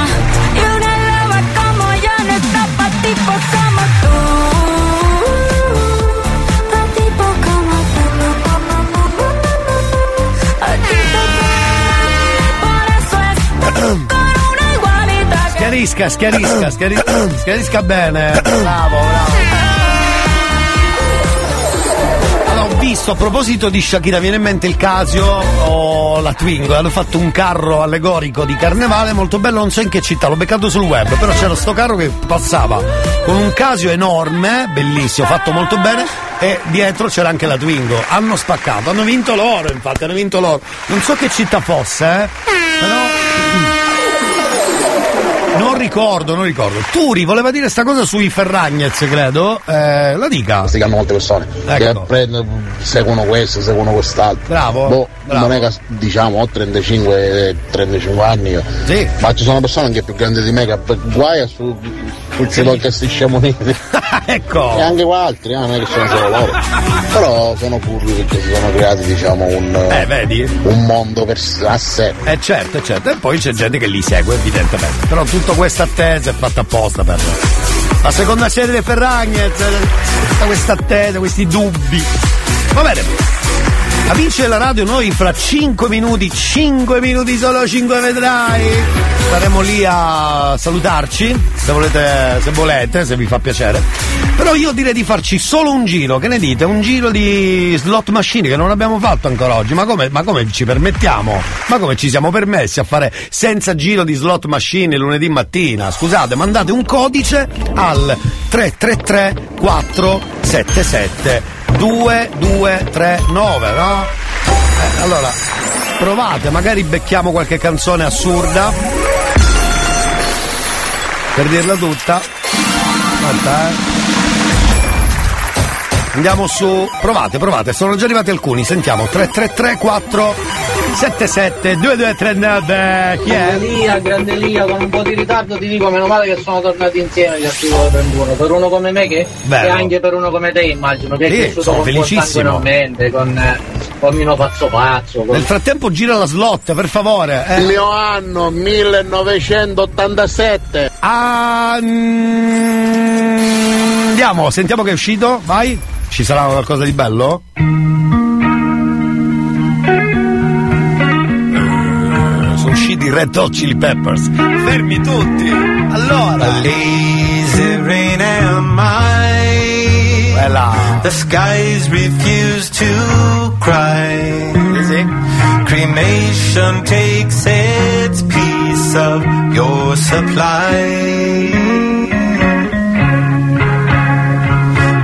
Schiarisca, schiarisca, schiarisca, schiarisca bene. Bravo, bravo. Allora, ho visto a proposito di Shakira, viene in mente il Casio o la Twingo. Hanno fatto un carro allegorico di carnevale molto bello, non so in che città, l'ho beccato sul web, però c'era sto carro che passava con un Casio enorme, bellissimo, fatto molto bene, e dietro c'era anche la Twingo. Hanno spaccato, hanno vinto loro, infatti, hanno vinto loro. Non so che città fosse, eh. Però. Non ricordo, non ricordo. Turi voleva dire sta cosa sui Ferragnez, credo. Eh, la dica. Che hanno molte persone Ecco. che prendono, seguono questo, seguono quest'altro. Bravo, Boh, bravo. non è che diciamo ho 35, 35 anni. Sì. Ma ci sono persone anche più grandi di me che guai su sul sì. che si sciamoniti. ecco. E anche altri, eh, non è che sono solo loro. Però sono furbi perché si sono creati, diciamo, un, Eh, vedi? un mondo per, a sé. Eh certo, certo. E poi c'è gente che li segue, evidentemente. Però tutta questa attesa è fatta apposta per la seconda serie dei Ferragnez. eh, Tutta questa attesa, questi dubbi. Va bene. A vincere la radio noi fra 5 minuti, 5 minuti solo 5 vedrai. Saremo lì a salutarci, se volete, se volete, se vi fa piacere. Però io direi di farci solo un giro, che ne dite? Un giro di slot machine che non abbiamo fatto ancora oggi. Ma come, ma come ci permettiamo? Ma come ci siamo permessi a fare senza giro di slot machine lunedì mattina? Scusate, mandate un codice al 333 477 2239, no? Eh, allora, provate, magari becchiamo qualche canzone assurda. Per dirla tutta. Aspetta, eh. Andiamo su. Provate, provate, sono già arrivati alcuni, sentiamo. 333 477 2239. Chi è? Grande Lia, grande Lia, con un po' di ritardo ti dico meno male che sono tornati insieme gli articoli 31. Per uno come me che Bello. e anche per uno come te immagino, che Sì, è cresciuto sono con felicissimo. buon sangue in mente, con, eh, con Mino Pazzo Pazzo. Con... Nel frattempo gira la slot, per favore. eh. Il mio anno 1987. Ah, mm, andiamo, sentiamo che è uscito, vai. Ci sarà qualcosa di bello? Red Hot Chili Peppers. Fermi tutti. Allora. lazy rain am I. The skies refuse to cry. Cremation takes its piece of your supply.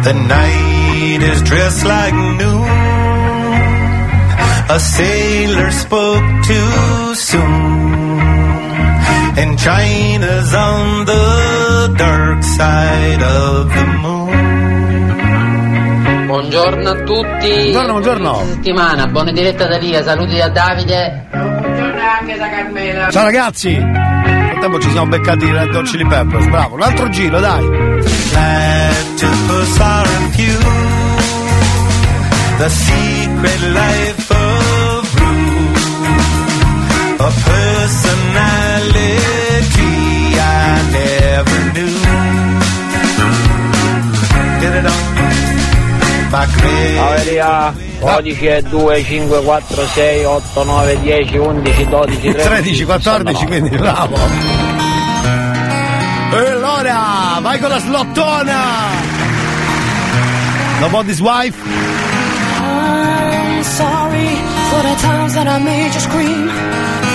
The night is dressed like noon. A sailor spoke too soon. And China's on the dark side of the moon. Buongiorno a tutti. Buongiorno, buongiorno. Settimana, buona diretta da Lia, saluti da Davide. Buongiorno anche da Carmela. Ciao ragazzi. Nel frattempo ci siamo beccati i Red Hot Chili Peppers. Bravo, un altro giro, dai. Platypus are a few. The secret life of. A personality I never knew. Get it on. Averia, codice 2, 5, 4, 6, 8, 9, 10, 11, 12, 13, 13, 14, quindi bravo. E allora, vai con la slottona. Nobody's wife. I'm sorry for the times that I made you scream,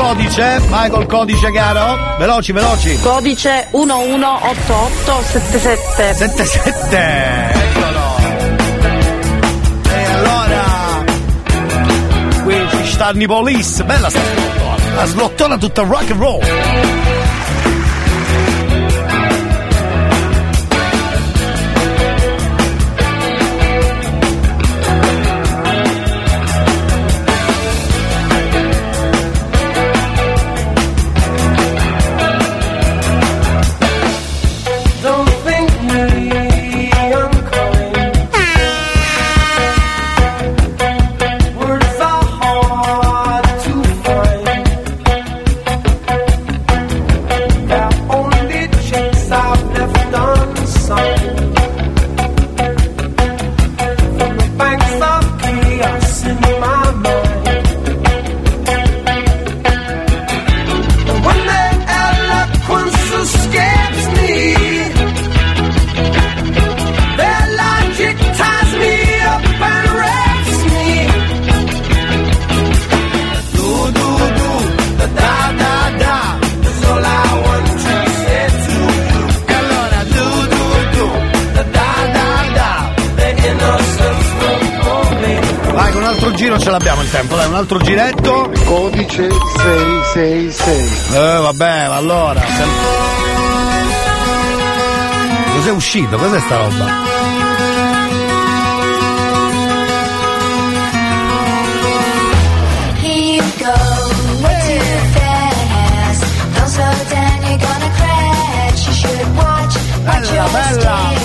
codice, vai col codice caro. Veloci, veloci. Codice 118877. 77. Eccolo. E allora. Qui ci stanno i police. Bella sta slottona. La slottona tutta rock and roll. Ce l'abbiamo il tempo, dai, un altro giretto. Codice 666. Eh, vabbè, ma allora. Cos'è uscito? Cos'è sta roba? Here you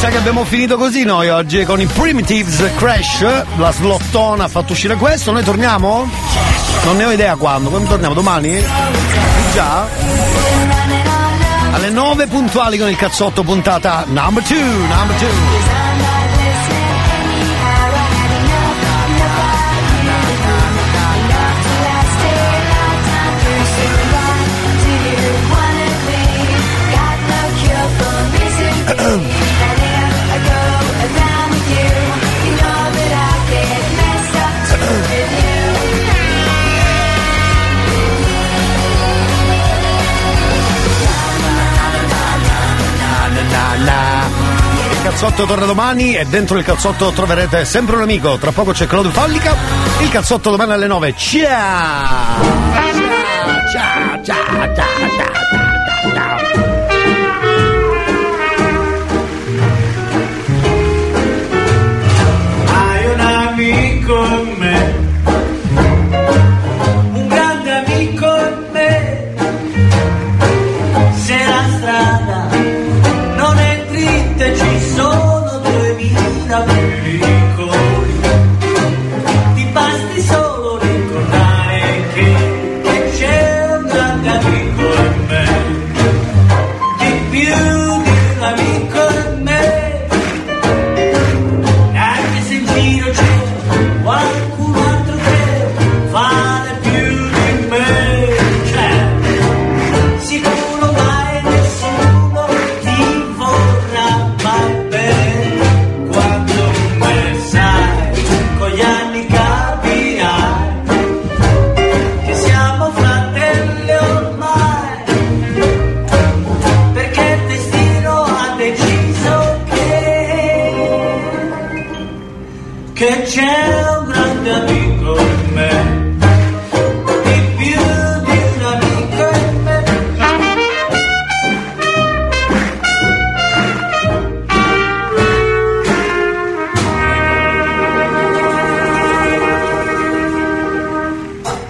sa che abbiamo finito così noi oggi con i Primitives Crash, la slottona ha fatto uscire questo, noi torniamo? Non ne ho idea quando, quando torniamo? Domani? Già? Alle 9 puntuali con il cazzotto puntata number 2, number 2. Cazzotto torna domani e dentro il cazzotto troverete sempre un amico. Tra poco c'è Claudio Fallica. Il cazzotto domani alle 9. Ciao! Ciao, ciao, ciao, ciao, ciao.